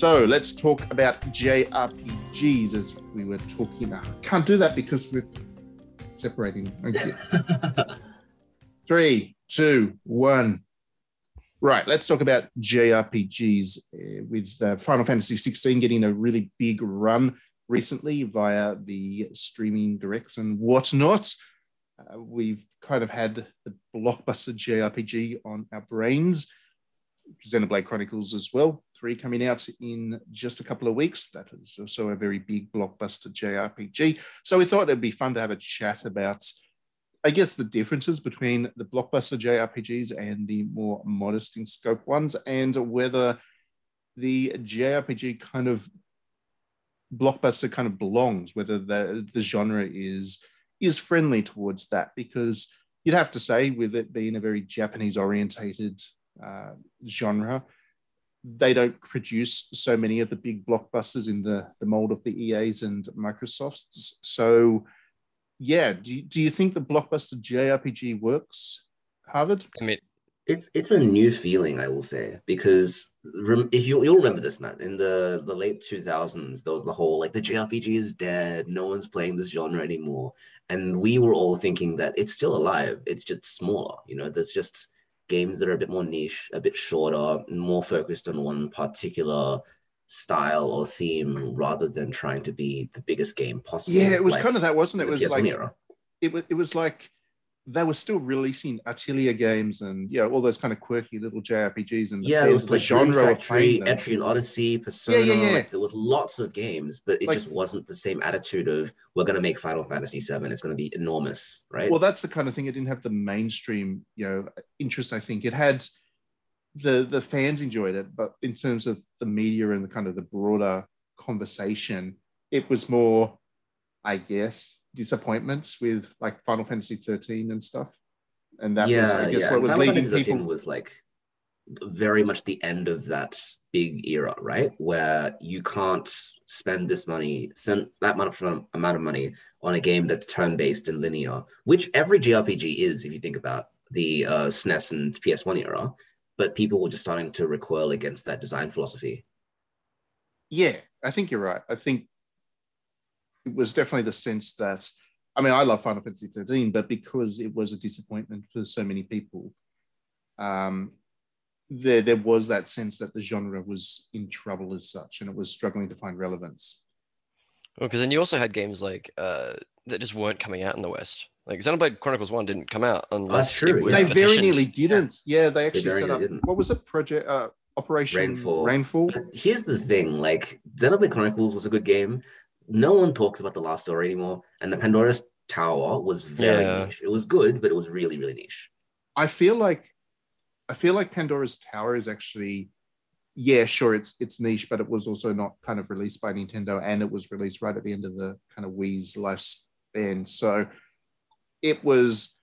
So let's talk about JRPGs as we were talking. I can't do that because we're separating. Okay. Three, two, one. Right, let's talk about JRPGs uh, with uh, Final Fantasy 16 getting a really big run recently via the streaming directs and whatnot. Uh, we've kind of had the blockbuster JRPG on our brains. Xenoblade Chronicles as well, three coming out in just a couple of weeks. That is also a very big blockbuster JRPG. So we thought it'd be fun to have a chat about, I guess, the differences between the blockbuster JRPGs and the more modest in scope ones, and whether the JRPG kind of blockbuster kind of belongs, whether the, the genre is is friendly towards that, because you'd have to say, with it being a very Japanese orientated uh, genre. They don't produce so many of the big blockbusters in the, the mold of the EAs and Microsofts. So, yeah, do you, do you think the blockbuster JRPG works, Harvard? I mean, It's it's a new feeling, I will say, because rem- if you you'll remember this, Matt, in the the late two thousands, there was the whole like the JRPG is dead, no one's playing this genre anymore, and we were all thinking that it's still alive, it's just smaller. You know, there's just games that are a bit more niche, a bit shorter, more focused on one particular style or theme, rather than trying to be the biggest game possible. Yeah, it was like kind of that, wasn't it? It was PS1 like era. it was it was like they were still releasing Atelier games and you know all those kind of quirky little JRPGs and the yeah, it was the like Genre Factory. Etrian Odyssey, Persona. yeah, yeah. Like, there was lots of games, but it Like- just wasn't the same attitude of we're gonna make Final Fantasy VII. It's gonna be enormous, right? Well, that's the kind of thing it didn't have the mainstream, you know, interest. I think it had the the fans enjoyed it, but in terms of the media and the kind of the broader conversation, it was more, I guess, disappointments with like Final Fantasy 13 and stuff. And that was, I guess, what was Final leading Fantasy people. Was like very much the end of that big era, right? Where you can't spend this money, send that much amount of money on a game that's turn-based and linear, which every JRPG is, if you think about the uh, SNES and PS1 era. But people were just starting to recoil against that design philosophy. Yeah, I think you're right. I think it was definitely the sense that, I mean, I love Final Fantasy 13, but because it was a disappointment for so many people, um, there there was that sense that the genre was in trouble as such, and it was struggling to find relevance. Well, because then you also had games like uh, that just weren't coming out in the West. Like Xenoblade Chronicles One didn't come out unless true, it was they yeah. very nearly didn't. Yeah, they actually very set up. didn't. What was it? Project uh, Operation Rainfall. Rainfall. But here's the thing: like Xenoblade Chronicles was a good game. No one talks about the last story anymore, and the Pandora's Tower was very Yeah. niche. It was good, but it was really, really niche. I feel like I feel like Pandora's Tower is actually yeah, sure it's it's niche, but it was also not kind of released by Nintendo and it was released right at the end of the kind of Wii's lifespan. So it was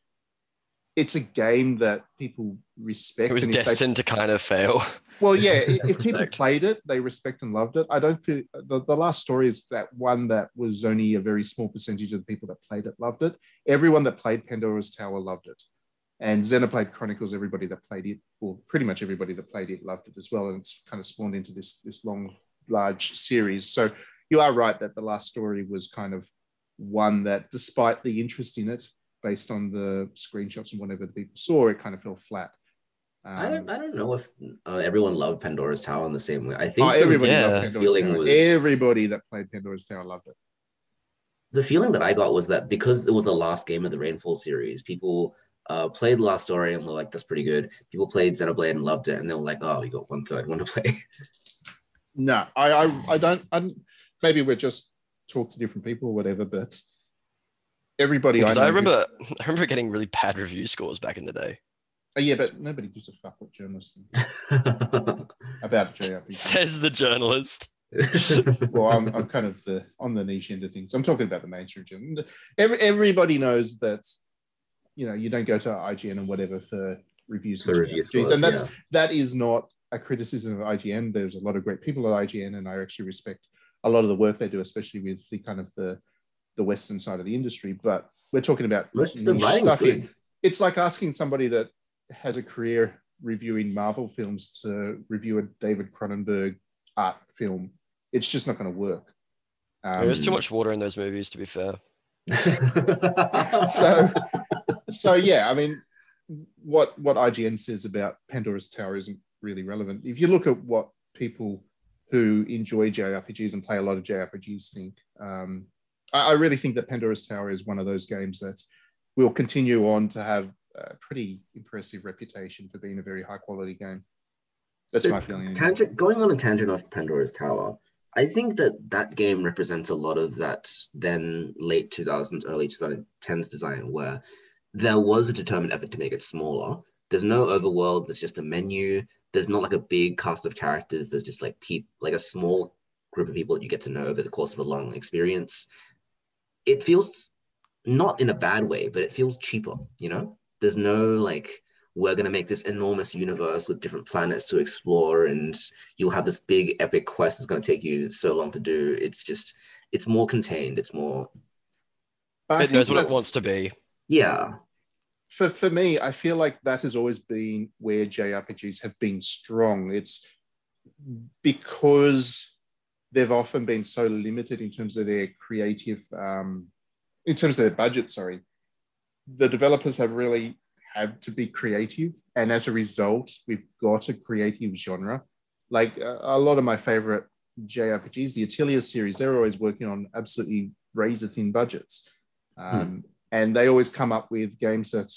it's a game that people respect. It was and if they- destined to kind of fail. well, yeah, if people played it, they respect and loved it. I don't feel the, the last story is that one that was only a very small percentage of the people that played it loved it. Everyone that played Pandora's Tower loved it. And Xenoblade Chronicles, everybody that played it, or pretty much everybody that played it loved it as well. And it's kind of spawned into this, this long, large series. So you are right that the last story was kind of one that, despite the interest in it, based on the screenshots and whatever the people saw, it kind of fell flat. Um, I don't, I don't know if uh, everyone loved Pandora's Tower in the same way. I think Oh, the- everybody Yeah. loved Pandora's feeling Tower. was- Everybody that played Pandora's Tower loved it. the feeling that I got was that because it was the last game of the Rainfall series, people uh, played the last story and were like, "That's pretty good." People played Xenoblade and loved it, and they were like, "Oh, you got one third one to play." No, I, I, I don't. I, don't- maybe we're just talk to different people or whatever, but everybody Because I, know I who- remember, I remember getting really bad review scores back in the day. Oh, yeah, but nobody gives a fuck what journalists think about JRPG. Says the journalist. well, I'm, I'm kind of the, on the niche end of things. I'm talking about the mainstream. journal. Every, everybody knows that, you know, you don't go to IGN and whatever for reviews. For review scores, and that's yeah. that is not a criticism of IGN. There's a lot of great people at IGN, and I actually respect a lot of the work they do, especially with the kind of the the Western side of the industry. But we're talking about the niche writing was stuff here. good. It's like asking somebody that has a career reviewing Marvel films to review a David Cronenberg art film. It's just not going to work. Um, There's too much water in those movies, to be fair. so so yeah i mean what what ign says about pandora's tower isn't really relevant if you look at what people who enjoy jrpgs and play a lot of jrpgs think um, I, I really think that pandora's tower is one of those games that will continue on to have a pretty impressive reputation for being a very high quality game that's So, my feeling tangent going on a tangent off Pandora's Tower. I think that that game represents a lot of that then late 2000s, early 2010s design where there was a determined effort to make it smaller. There's no overworld. There's just a menu. There's not like a big cast of characters. There's just like peop, like a small group of people that you get to know over the course of a long experience. It feels not in a bad way, but it feels cheaper. You know, there's no like we're going to make this enormous universe with different planets to explore and you'll have this big epic quest that's going to take you so long to do it's just it's more contained it's more I It knows what it wants to be. yeah for for me, I feel like that has always been where JRPGs have been strong. It's because they've often been so limited in terms of their creative, um, in terms of their budget. Sorry, the developers have really had to be creative, and as a result, we've got a creative genre. Like uh, a lot of my favorite JRPGs, the Atelier series, they're always working on absolutely razor thin budgets. Um, and they always come up with games that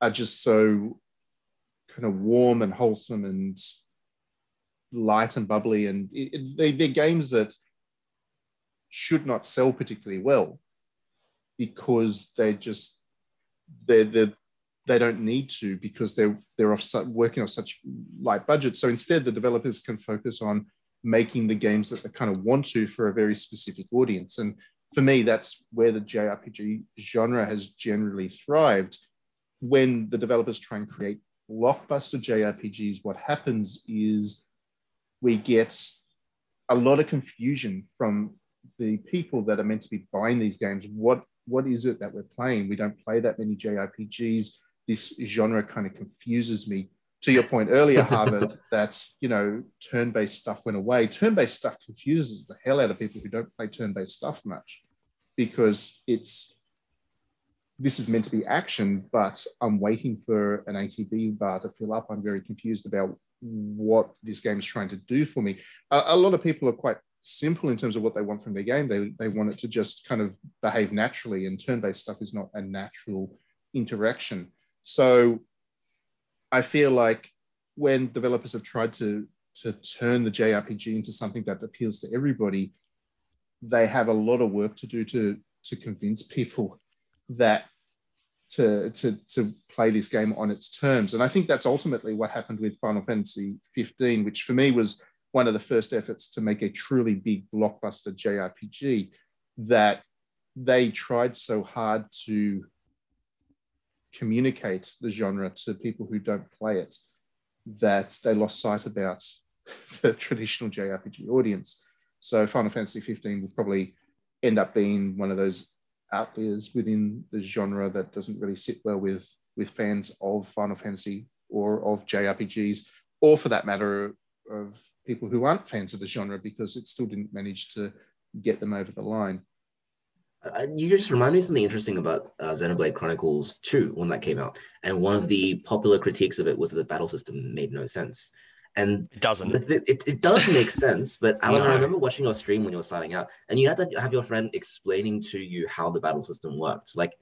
are just so kind of warm and wholesome and light and bubbly, and it, it, they, they're games that should not sell particularly well because they just they're, they're they don't need to because they're they're off su- working off such light budgets. So instead, the developers can focus on making the games that they kind of want to for a very specific audience. And for me, that's where the JRPG genre has generally thrived. When the developers try and create blockbuster JRPGs, what happens is we get a lot of confusion from the people that are meant to be buying these games. What what is it that we're playing? We don't play that many JRPGs. This genre kind of confuses me. To your point earlier, Harvard, that you know turn-based stuff went away. Turn-based stuff confuses the hell out of people who don't play turn-based stuff much, because it's this is meant to be action, but I'm waiting for an ATB bar to fill up. I'm very confused about what this game is trying to do for me. A, a lot of people are quite simple in terms of what they want from their game. They, they want it to just kind of behave naturally, and turn based stuff is not a natural interaction. So I feel like when developers have tried to, to turn the JRPG into something that appeals to everybody, they have a lot of work to do to, to convince people that to, to, to play this game on its terms. And I think that's ultimately what happened with Final Fantasy 15, which for me was one of the first efforts to make a truly big blockbuster JRPG that they tried so hard to communicate the genre to people who don't play it that they lost sight about the traditional JRPG audience. So Final Fantasy 15 will probably end up being one of those outliers within the genre that doesn't really sit well with with fans of Final Fantasy or of JRPGs, or for that matter, of people who aren't fans of the genre because it still didn't manage to get them over the line. Uh, you just remind me something interesting about uh, Xenoblade Chronicles 2 when that came out. And one of the popular critiques of it was that the battle system made no sense. And It doesn't. the- it, it does make sense, but Alan, No. I remember watching your stream when you were starting out, and you had to have your friend explaining to you how the battle system worked. Like,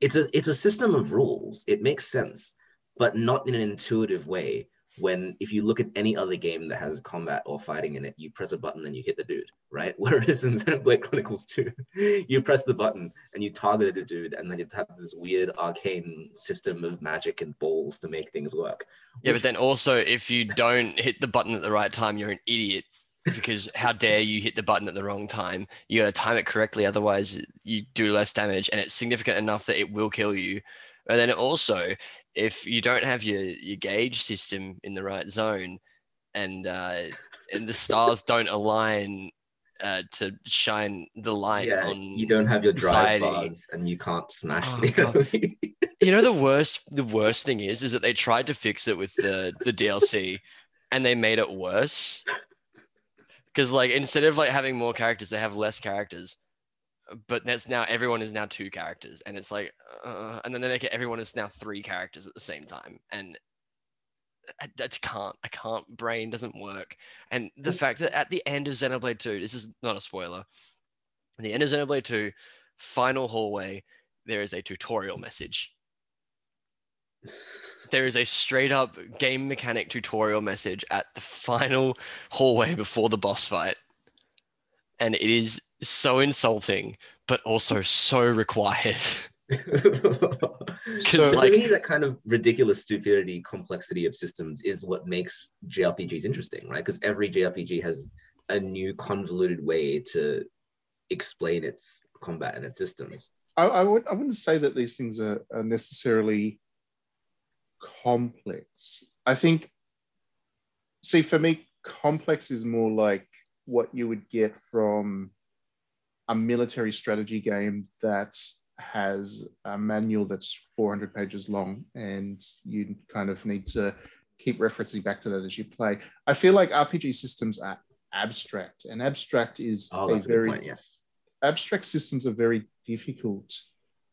it's a it's a system of rules. It makes sense, but not in an intuitive way. When if you look at any other game that has combat or fighting in it, you press a button and you hit the dude, right? Whereas in Xenoblade Chronicles 2, you press the button and you target the dude, and then you have this weird arcane system of magic and balls to make things work. Yeah, but then also if you don't hit the button at the right time, you're an idiot. Because how dare you hit the button at the wrong time? You got to time it correctly, otherwise you do less damage, and it's significant enough that it will kill you. And then also, if you don't have your your gauge system in the right zone, and uh, and the stars don't align uh, to shine the light yeah, on, you don't have your drive society. bars and you can't smash Oh, the you know the worst the worst thing is is that they tried to fix it with the the DLC and they made it worse. Because like instead of like having more characters they have less characters but that's now everyone is now two characters and it's like uh, and then they make it everyone is now three characters at the same time and I, I can't I can't brain doesn't work and the fact that at the end of Xenoblade 2 this is not a spoiler at the end of Xenoblade 2 final hallway there is a tutorial message there is a straight up game mechanic tutorial message at the final hallway before the boss fight. And it is so insulting, but also so required. So- to like- me, that kind of ridiculous stupidity, complexity of systems is what makes JRPGs interesting, right? Because every JRPG has a new convoluted way to explain its combat and its systems. I, I, would, I wouldn't say that these things are, are necessarily complex. I think, see, for me, complex is more like what you would get from a military strategy game that has a manual that's 400 pages long and you kind of need to keep referencing back to that as you play. I feel like RPG systems are abstract, and abstract is Oh, a that's a very point. Yes. abstract systems are very difficult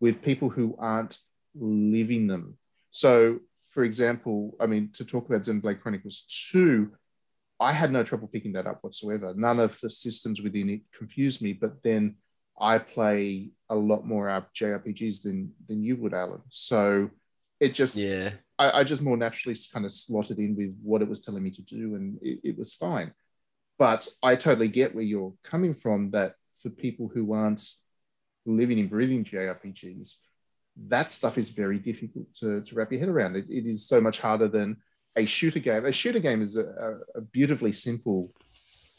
with people who aren't living them. So, for example, I mean, to talk about Xenoblade Chronicles 2, I had no trouble picking that up whatsoever. None of the systems within it confused me. But then I play a lot more JRPGs than than you would, Alan. So it just Yeah. I, I just more naturally kind of slotted in with what it was telling me to do, and it, it was fine. But I totally get where you're coming from. That for people who aren't living and breathing JRPGs, that stuff is very difficult to, to wrap your head around. It, it is so much harder than a shooter game. A shooter game is a, a, beautifully simple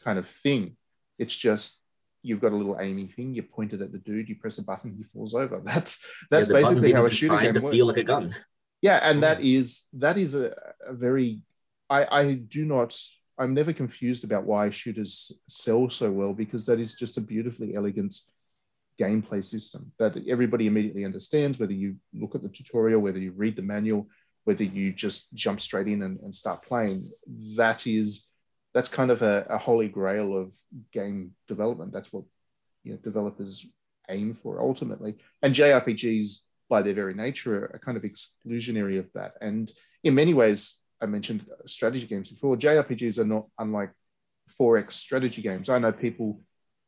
kind of thing. It's just you've got a little aiming thing. You point it at the dude. You press a button. He falls over. That's that's Yeah, basically how a shooter game to works. feel like a gun. Yeah, and that is that is a, a very I, I do not I'm never confused about why shooters sell so well because that is just a beautifully elegant gameplay system that everybody immediately understands, whether you look at the tutorial, whether you read the manual, whether you just jump straight in and, and start playing. That is that's kind of a, a holy grail of game development. That's what you know developers aim for ultimately. And JRPGs by their very nature are kind of exclusionary of that. And in many ways, I mentioned strategy games before. JRPGs are not unlike 4X strategy games. I know people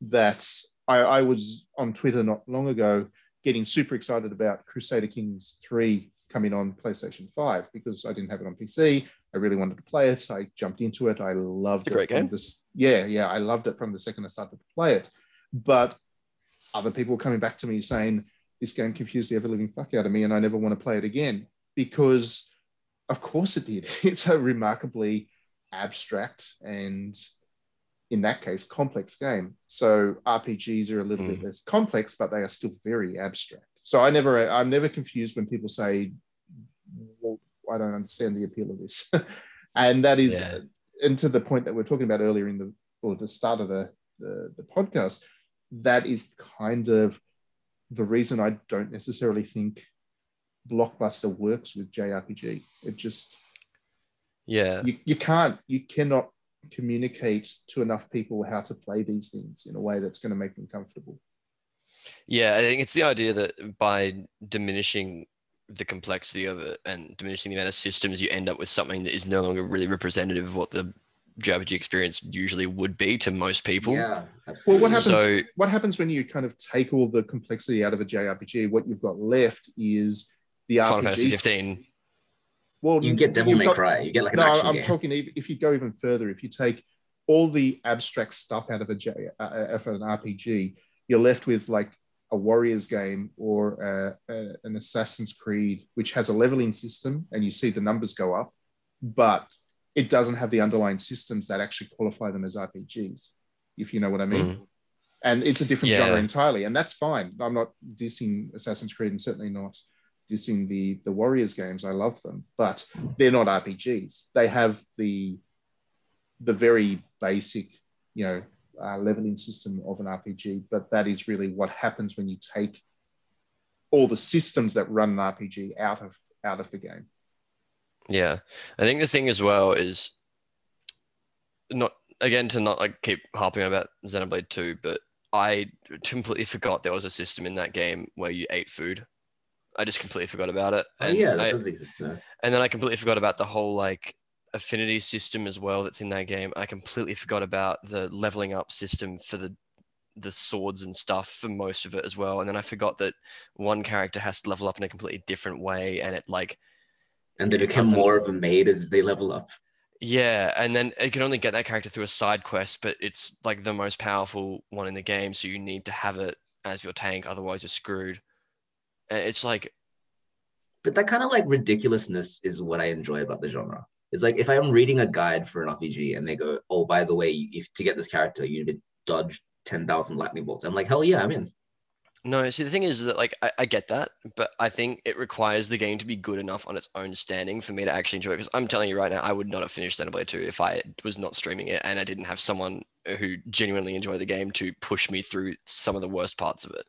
that I, I was on Twitter not long ago getting super excited about Crusader Kings 3 coming on PlayStation 5 because I didn't have it on PC. I really wanted to play it. I jumped into it. I loved It's a it great from game. this. Yeah, yeah, I loved it from the second I started to play it. But other people were coming back to me saying this game confused the ever living fuck out of me and I never want to play it again because of course it did. It's a remarkably abstract and in that case complex game. So RPGs are a little bit Mm. less complex, but they are still very abstract. So I never I'm never confused when people say, well, I don't understand the appeal of this. and that is Yeah. and to the point that we are talking about earlier in the or the start of the, the, the podcast, that is kind of the reason I don't necessarily think Blockbuster works with JRPG. It just Yeah. you, you can't you cannot communicate to enough people how to play these things in a way that's going to make them comfortable. Yeah, I think it's the idea that by diminishing the complexity of it and diminishing the amount of systems, you end up with something that is no longer really representative of what the JRPG experience usually would be to most people. Yeah. Well, what happens? So- what happens when you kind of take all the complexity out of a JRPG? What you've got left is the Final RPG. Fantasy 15. Well, You get Devil you've May got- Cry. You get like an no, action I'm game. talking if you go even further. If you take all the abstract stuff out of a J, uh, uh, of an RPG, you're left with like a Warriors game or uh, uh, an Assassin's Creed, which has a leveling system, and you see the numbers go up, but it doesn't have the underlying systems that actually qualify them as RPGs. If you know what I mean. Mm. And it's a different Yeah. genre entirely, and that's fine. I'm not dissing Assassin's Creed, and certainly not dissing the the Warriors games. I love them, but they're not RPGs. They have the the very basic, you know, uh, leveling system of an RPG, but that is really what happens when you take all the systems that run an RPG out of out of the game. Yeah. I think the thing as well is not again to not like keep harping about Xenoblade 2, but I completely forgot there was a system in that game where you ate food. I just completely forgot about it. Oh, And yeah, that I- does exist now. and then I completely forgot about the whole like affinity system as well that's in that game. I completely forgot about the leveling up system for the the swords and stuff for most of it as well. And then I forgot that one character has to level up in a completely different way and it like And they become more of a maid as they level up. yeah, and then you can only get that character through a side quest, but it's like the most powerful one in the game, so you need to have it as your tank, otherwise you're screwed. And it's like But that kind of like ridiculousness is what I enjoy about the genre. It's like if I'm reading a guide for an RPG and they go, "Oh, by the way, if to get this character, you need to dodge ten thousand lightning bolts," I'm like, "Hell yeah, I'm in." No, see, the thing is that like I, I get that, but I think it requires the game to be good enough on its own standing for me to actually enjoy it. Because I'm telling you right now, I would not have finished Xenoblade 2 if I was not streaming it and I didn't have someone who genuinely enjoyed the game to push me through some of the worst parts of it.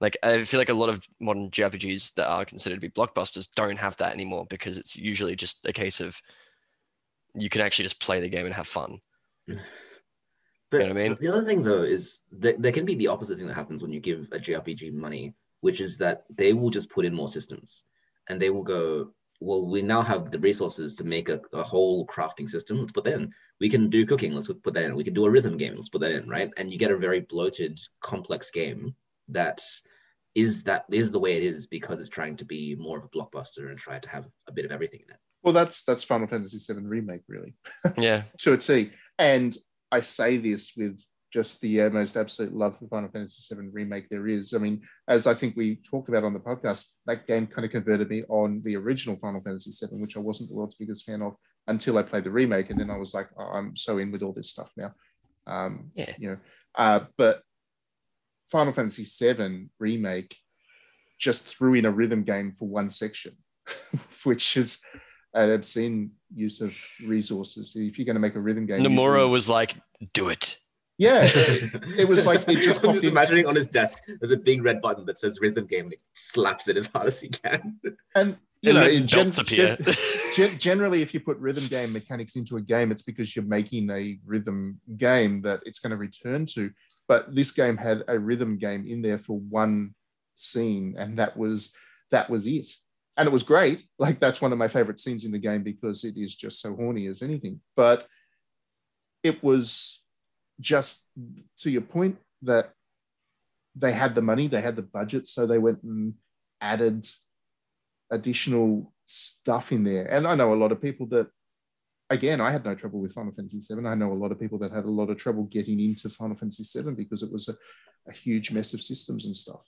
Like I feel like a lot of modern JRPGs that are considered to be blockbusters don't have that anymore because it's usually just a case of you can actually just play the game and have fun. But know what I mean? the other thing though is that there can be the opposite thing that happens when you give a JRPG money, which is that they will just put in more systems and they will go, well, we now have the resources to make a, a whole crafting system. Let's put that in. We can do cooking. Let's put that in. We can do a rhythm game. Let's put that in, right? And you get a very bloated, complex game that is that is the way it is because it's trying to be more of a blockbuster and try to have a bit of everything in it. Well, that's that's Final Fantasy VII remake, really, Yeah. to a T. And I say this with just the uh, most absolute love for Final Fantasy VII remake there is. I mean, as I think we talked about on the podcast, that game kind of converted me on the original Final Fantasy VII, which I wasn't the world's biggest fan of until I played the remake, and then I was like, oh, I'm so in with all this stuff now. Um, Yeah. you know, uh, but Final Fantasy VII remake just threw in a rhythm game for one section, which is an obscene use of resources. If you're going to make a rhythm game, Nomura usually- was like, do it. yeah, it was like it just I'm popped just in. imagining on his desk. There's a big red button that says rhythm game, and he slaps it as hard as he can. and you And know, then in gen- appear. gen- gen- generally, if you put rhythm game mechanics into a game, it's because you're making a rhythm game that it's going to return to. But this game had a rhythm game in there for one scene, and that was that was it. And it was great. Like that's one of my favorite scenes in the game because it is just so horny as anything. But it was just to your point that they had the money, they had the budget, so they went and added additional stuff in there. And I know a lot of people that, again, I had no trouble with Final Fantasy VII. I know a lot of people that had a lot of trouble getting into Final Fantasy VII because it was a, a huge mess of systems and stuff.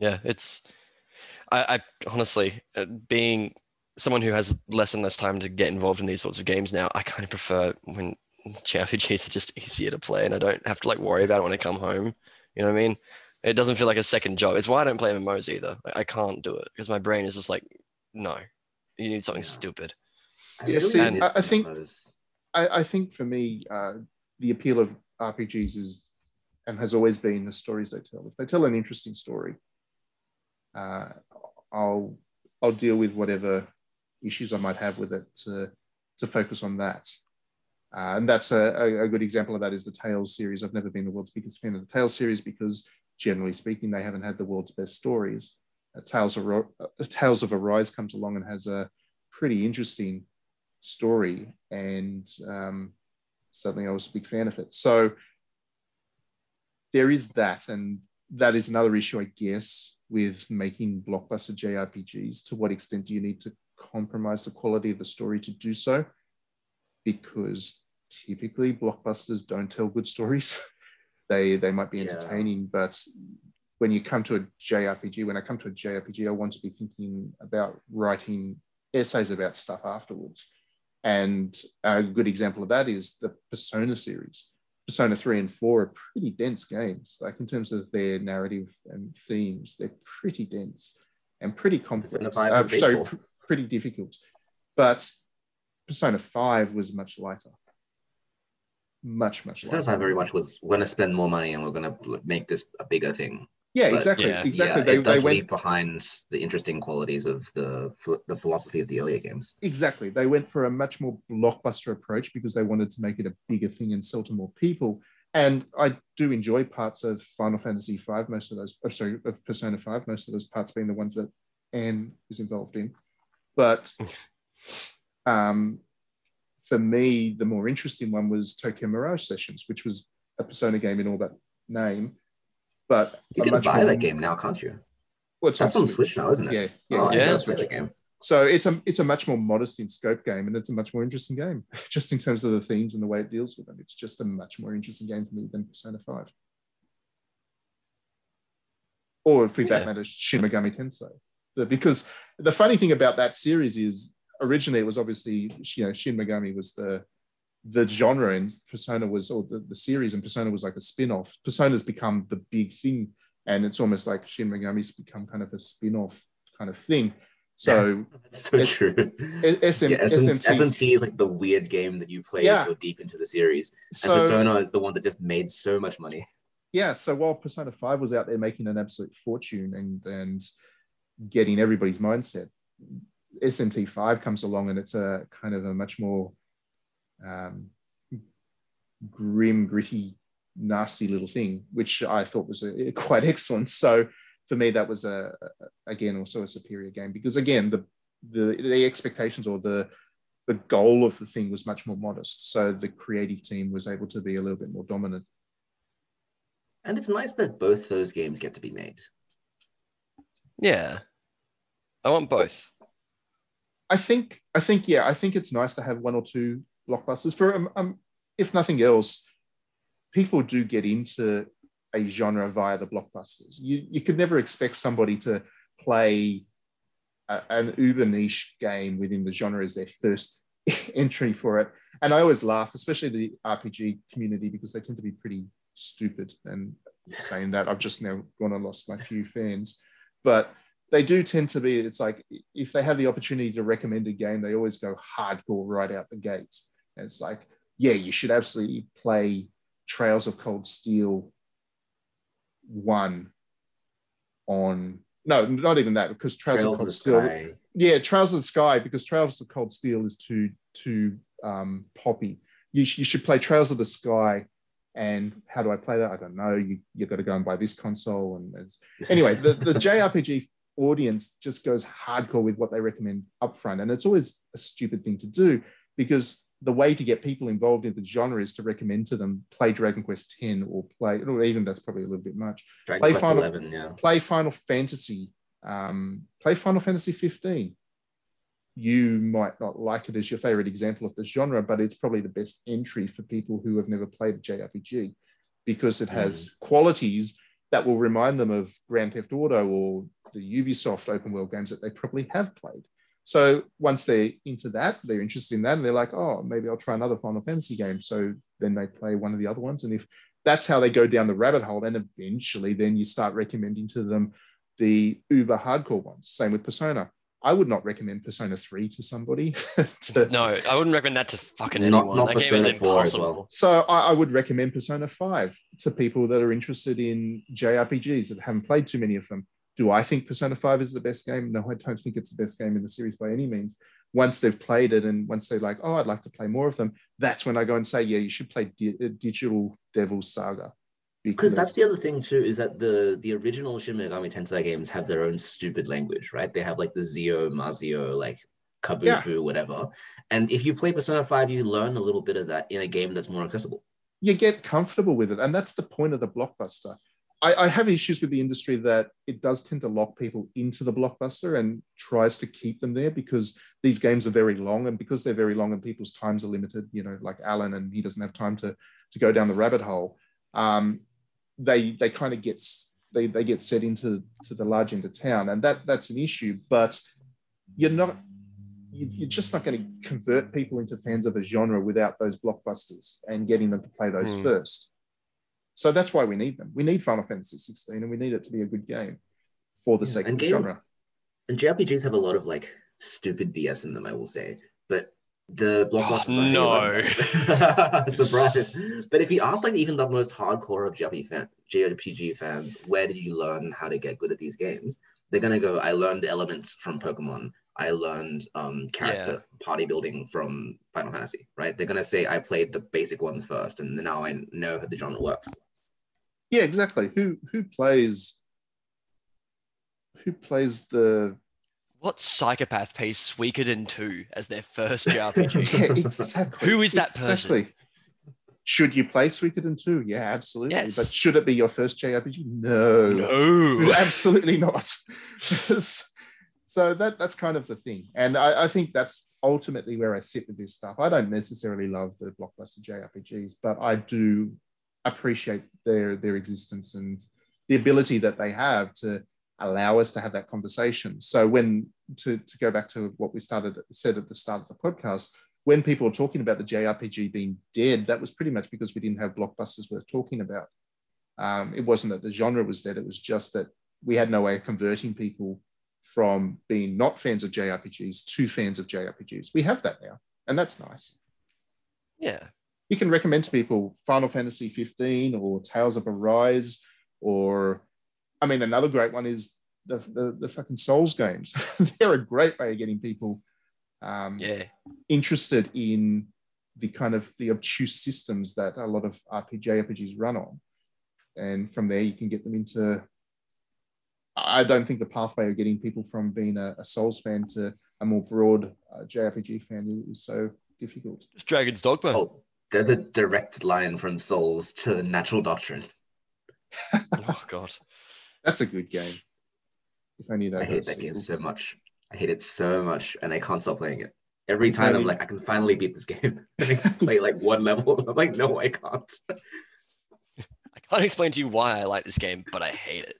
Yeah, it's. I, I honestly, uh, being someone who has less and less time to get involved in these sorts of games now, I kind of prefer when JRPGs are just easier to play and I don't have to like worry about it when I come home. You know what I mean? It doesn't feel like a second job. It's why I don't play MMOs either. I, I can't do it because my brain is just like, no, you need something Yeah. stupid. Yeah, see, miss I- I think- I, I think for me, uh, the appeal of RPGs is and has always been the stories they tell. If they tell an interesting story, uh, I'll I'll deal with whatever issues I might have with it to to focus on that. Uh, and that's a, a, good example of that is the Tales series. I've never been the world's biggest fan of the Tales series because, generally speaking, they haven't had the world's best stories. Uh, Tales of uh, Tales of Arise comes along and has a pretty interesting story, and um, suddenly I was a big fan of it. So there is that, and that is another issue, I guess, with making blockbuster JRPGs. To what extent do you need to compromise the quality of the story to do so? Because typically blockbusters don't tell good stories. they they might be Yeah. entertaining, but when you come to a JRPG, when I come to a JRPG, I want to be thinking about writing essays about stuff afterwards. And a good example of that is the Persona series. Persona 3 and 4 are pretty dense games. Like in terms of their narrative and themes, they're pretty dense and pretty complex. Persona 5 Uh, baseball. pr- pretty difficult. But Persona 5 was much lighter. Much, much lighter. Persona lighter. 5 very much was we're going to spend more money and we're going to make this a bigger thing. Yeah, but- exactly. Yeah. Exactly. Yeah, they, it does they went leave behind the interesting qualities of the the philosophy of the earlier games. Exactly. They went for a much more blockbuster approach because they wanted to make it a bigger thing and sell to more people. And I do enjoy parts of Final Fantasy V, most of those, oh, sorry, of Persona 5, most of those parts being the ones that Ann is involved in. But um, for me, the more interesting one was Tokyo Mirage Sessions, which was a Persona game in all that name. But You can buy more- that game now, can't you? Well, it's That's on Switch now, isn't it? Yeah, yeah, oh, I it's yeah. on Switch. game. So it's a it's a much more modest in scope game, and it's a much more interesting game, just in terms of the themes and the way it deals with them. It's just a much more interesting game for me than Persona Five, or for that Yeah. matter, Shin Megami Tensei. The- because the funny thing about that series is originally it was obviously you know Shin Megami was the the genre and Persona was or the, the series and Persona was like a spin-off. Persona's become the big thing, and it's almost like Shin Megami's become kind of a spin-off kind of thing. So That's so true. SM, yeah, SMT. SMT is like the weird game that you play Yeah. if you're deep into the series. So and Persona is the one that just made so much money. yeah, so while Persona Five was out there making an absolute fortune and and getting everybody's mindset, SMT Five comes along and it's a kind of a much more um, grim, gritty, nasty little thing, which I thought was a, quite excellent. So for me, that was a, a- again also a superior game because again the the the expectations or the the goal of the thing was much more modest. So the creative team was able to be a little bit more dominant. And it's nice that both those games get to be made. Yeah. I want both. I think I think yeah, I think it's nice to have one or two blockbusters for um, um if nothing else, people do get into a genre via the blockbusters. You you could never expect somebody to play a, an uber niche game within the genre as their first entry for it. And I always laugh, especially the RPG community, because they tend to be pretty stupid. And saying that, I've just now gone and lost my few fans. But they do tend to be, it's like if they have the opportunity to recommend a game, they always go hardcore right out the gates. And it's like, yeah, you should absolutely play Trails of Cold Steel 1 on, no, not even that, because Trails Trail of Cold the Steel, Sky. yeah, Trails of the Sky because Trails of Cold Steel is too too um, poppy. You, you should play Trails of the Sky. And how do I play that? I don't know. You you got to go and buy this console. And it's, anyway, the, the JRPG audience just goes hardcore with what they recommend upfront, and it's always a stupid thing to do because the way to get people involved in the genre is to recommend to them play Dragon Quest X or play, or even that's probably a little bit much Dragon Play Quest Final- 11, yeah. play Final Fantasy, um, play Final Fantasy 15. You might not like it as your favorite example of the genre, but it's probably the best entry for people who have never played a JRPG because it has qualities that will remind them of Grand Theft Auto or the Ubisoft open world games that they probably have played. So once they're into that, they're interested in that, and they're like, oh, maybe I'll try another Final Fantasy game. So then they play one of the other ones. And if that's how they go down the rabbit hole, and eventually then you start recommending to them the uber hardcore ones. Same with Persona. I would not recommend Persona 3 to somebody. to- No, I wouldn't recommend that to fucking Not- anyone. not that game is Persona 4 as impossible. well. So I, I would recommend Persona 5 to people that are interested in JRPGs that haven't played too many of them. Do I think Persona 5 is the best game? No, I don't think it's the best game in the series by any means. Once they've played it and once they're like, oh, I'd like to play more of them, that's when I go and say, yeah, you should play uh, Digital Devil Saga. Because that's the other thing too, is that the the original Shin Megami Tensei games have their own stupid language, right? They have like the Zio, Mazio, like Kabufu, whatever. And if you play Persona 5, you learn a little bit of that in a game that's more accessible. you get comfortable with it. And that's the point of the blockbuster. I, I have issues with the industry that it does tend to lock people into the blockbuster and tries to keep them there because these games are very long. And because they're very long and people's times are limited, you know, like Alan and he doesn't have time to, to go down the rabbit hole, um, they they kind of get they, they get set into to the large end of town. And that that's an issue. But you're not you- you're just not going to convert people into fans of a genre without those blockbusters and getting them to play those Hmm. first. So that's why we need them. We need Final Fantasy 16 and we need it to be a good game for the Yeah, sake of and the game- genre. And JRPGs have a lot of like stupid BS in them, I will say. But the blockbusters I think oh, no. like- surprise. But if you ask like even the most hardcore of JRPG, fan, JRPG fans, where did you learn how to get good at these games? They're gonna go, I learned elements from Pokemon. I learned um, character party building from Final Fantasy, right? They're gonna say I played the basic ones first, and now I know how the genre works. Yeah, exactly. Who who plays who plays the What psychopath plays Suikoden 2 as their first JRPG? yeah, exactly. Who is that person? Should you play Suikoden 2? Yeah, absolutely. Yes. But should it be your first JRPG? No. no. absolutely not. so that that's kind of the thing, and I, I think that's ultimately where I sit with this stuff. I don't necessarily love the blockbuster JRPGs, but I do appreciate their their existence and the ability that they have to allow us to have that conversation. So when to to go back to what we started said at the start of the podcast, when people were talking about the JRPG being dead, that was pretty much because we didn't have blockbusters worth talking about. Um, it wasn't that the genre was dead; it was just that we had no way of converting people from being not fans of JRPGs to fans of JRPGs. We have that now, and that's nice. Yeah. You can recommend to people Final Fantasy 15 or Tales of Arise, or I mean, another great one is the the, the fucking Souls games. They're a great way of getting people um, Yeah. interested in the kind of the obtuse systems that a lot of RPG RPGs run on. And from there, you can get them into. I don't think the pathway of getting people from being a, a Souls fan to a more broad uh, JRPG fan is, is so difficult. It's Dragon's Dogma. Oh, there's a direct line from Souls to Natural Doctrine. Oh God. That's a good game. If only I hate was that game so much. I hate it so much, and I can't stop playing it. Every time I'm like, I can finally beat this game. and I can play like one level. I'm like, no, I can't. I can't explain to you why I like this game, but I hate it.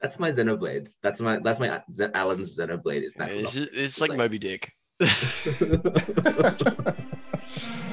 That's my Xenoblade. That's my that's my uh, Z- Alan's Xenoblade. Is that It's, it's like like- Moby Dick.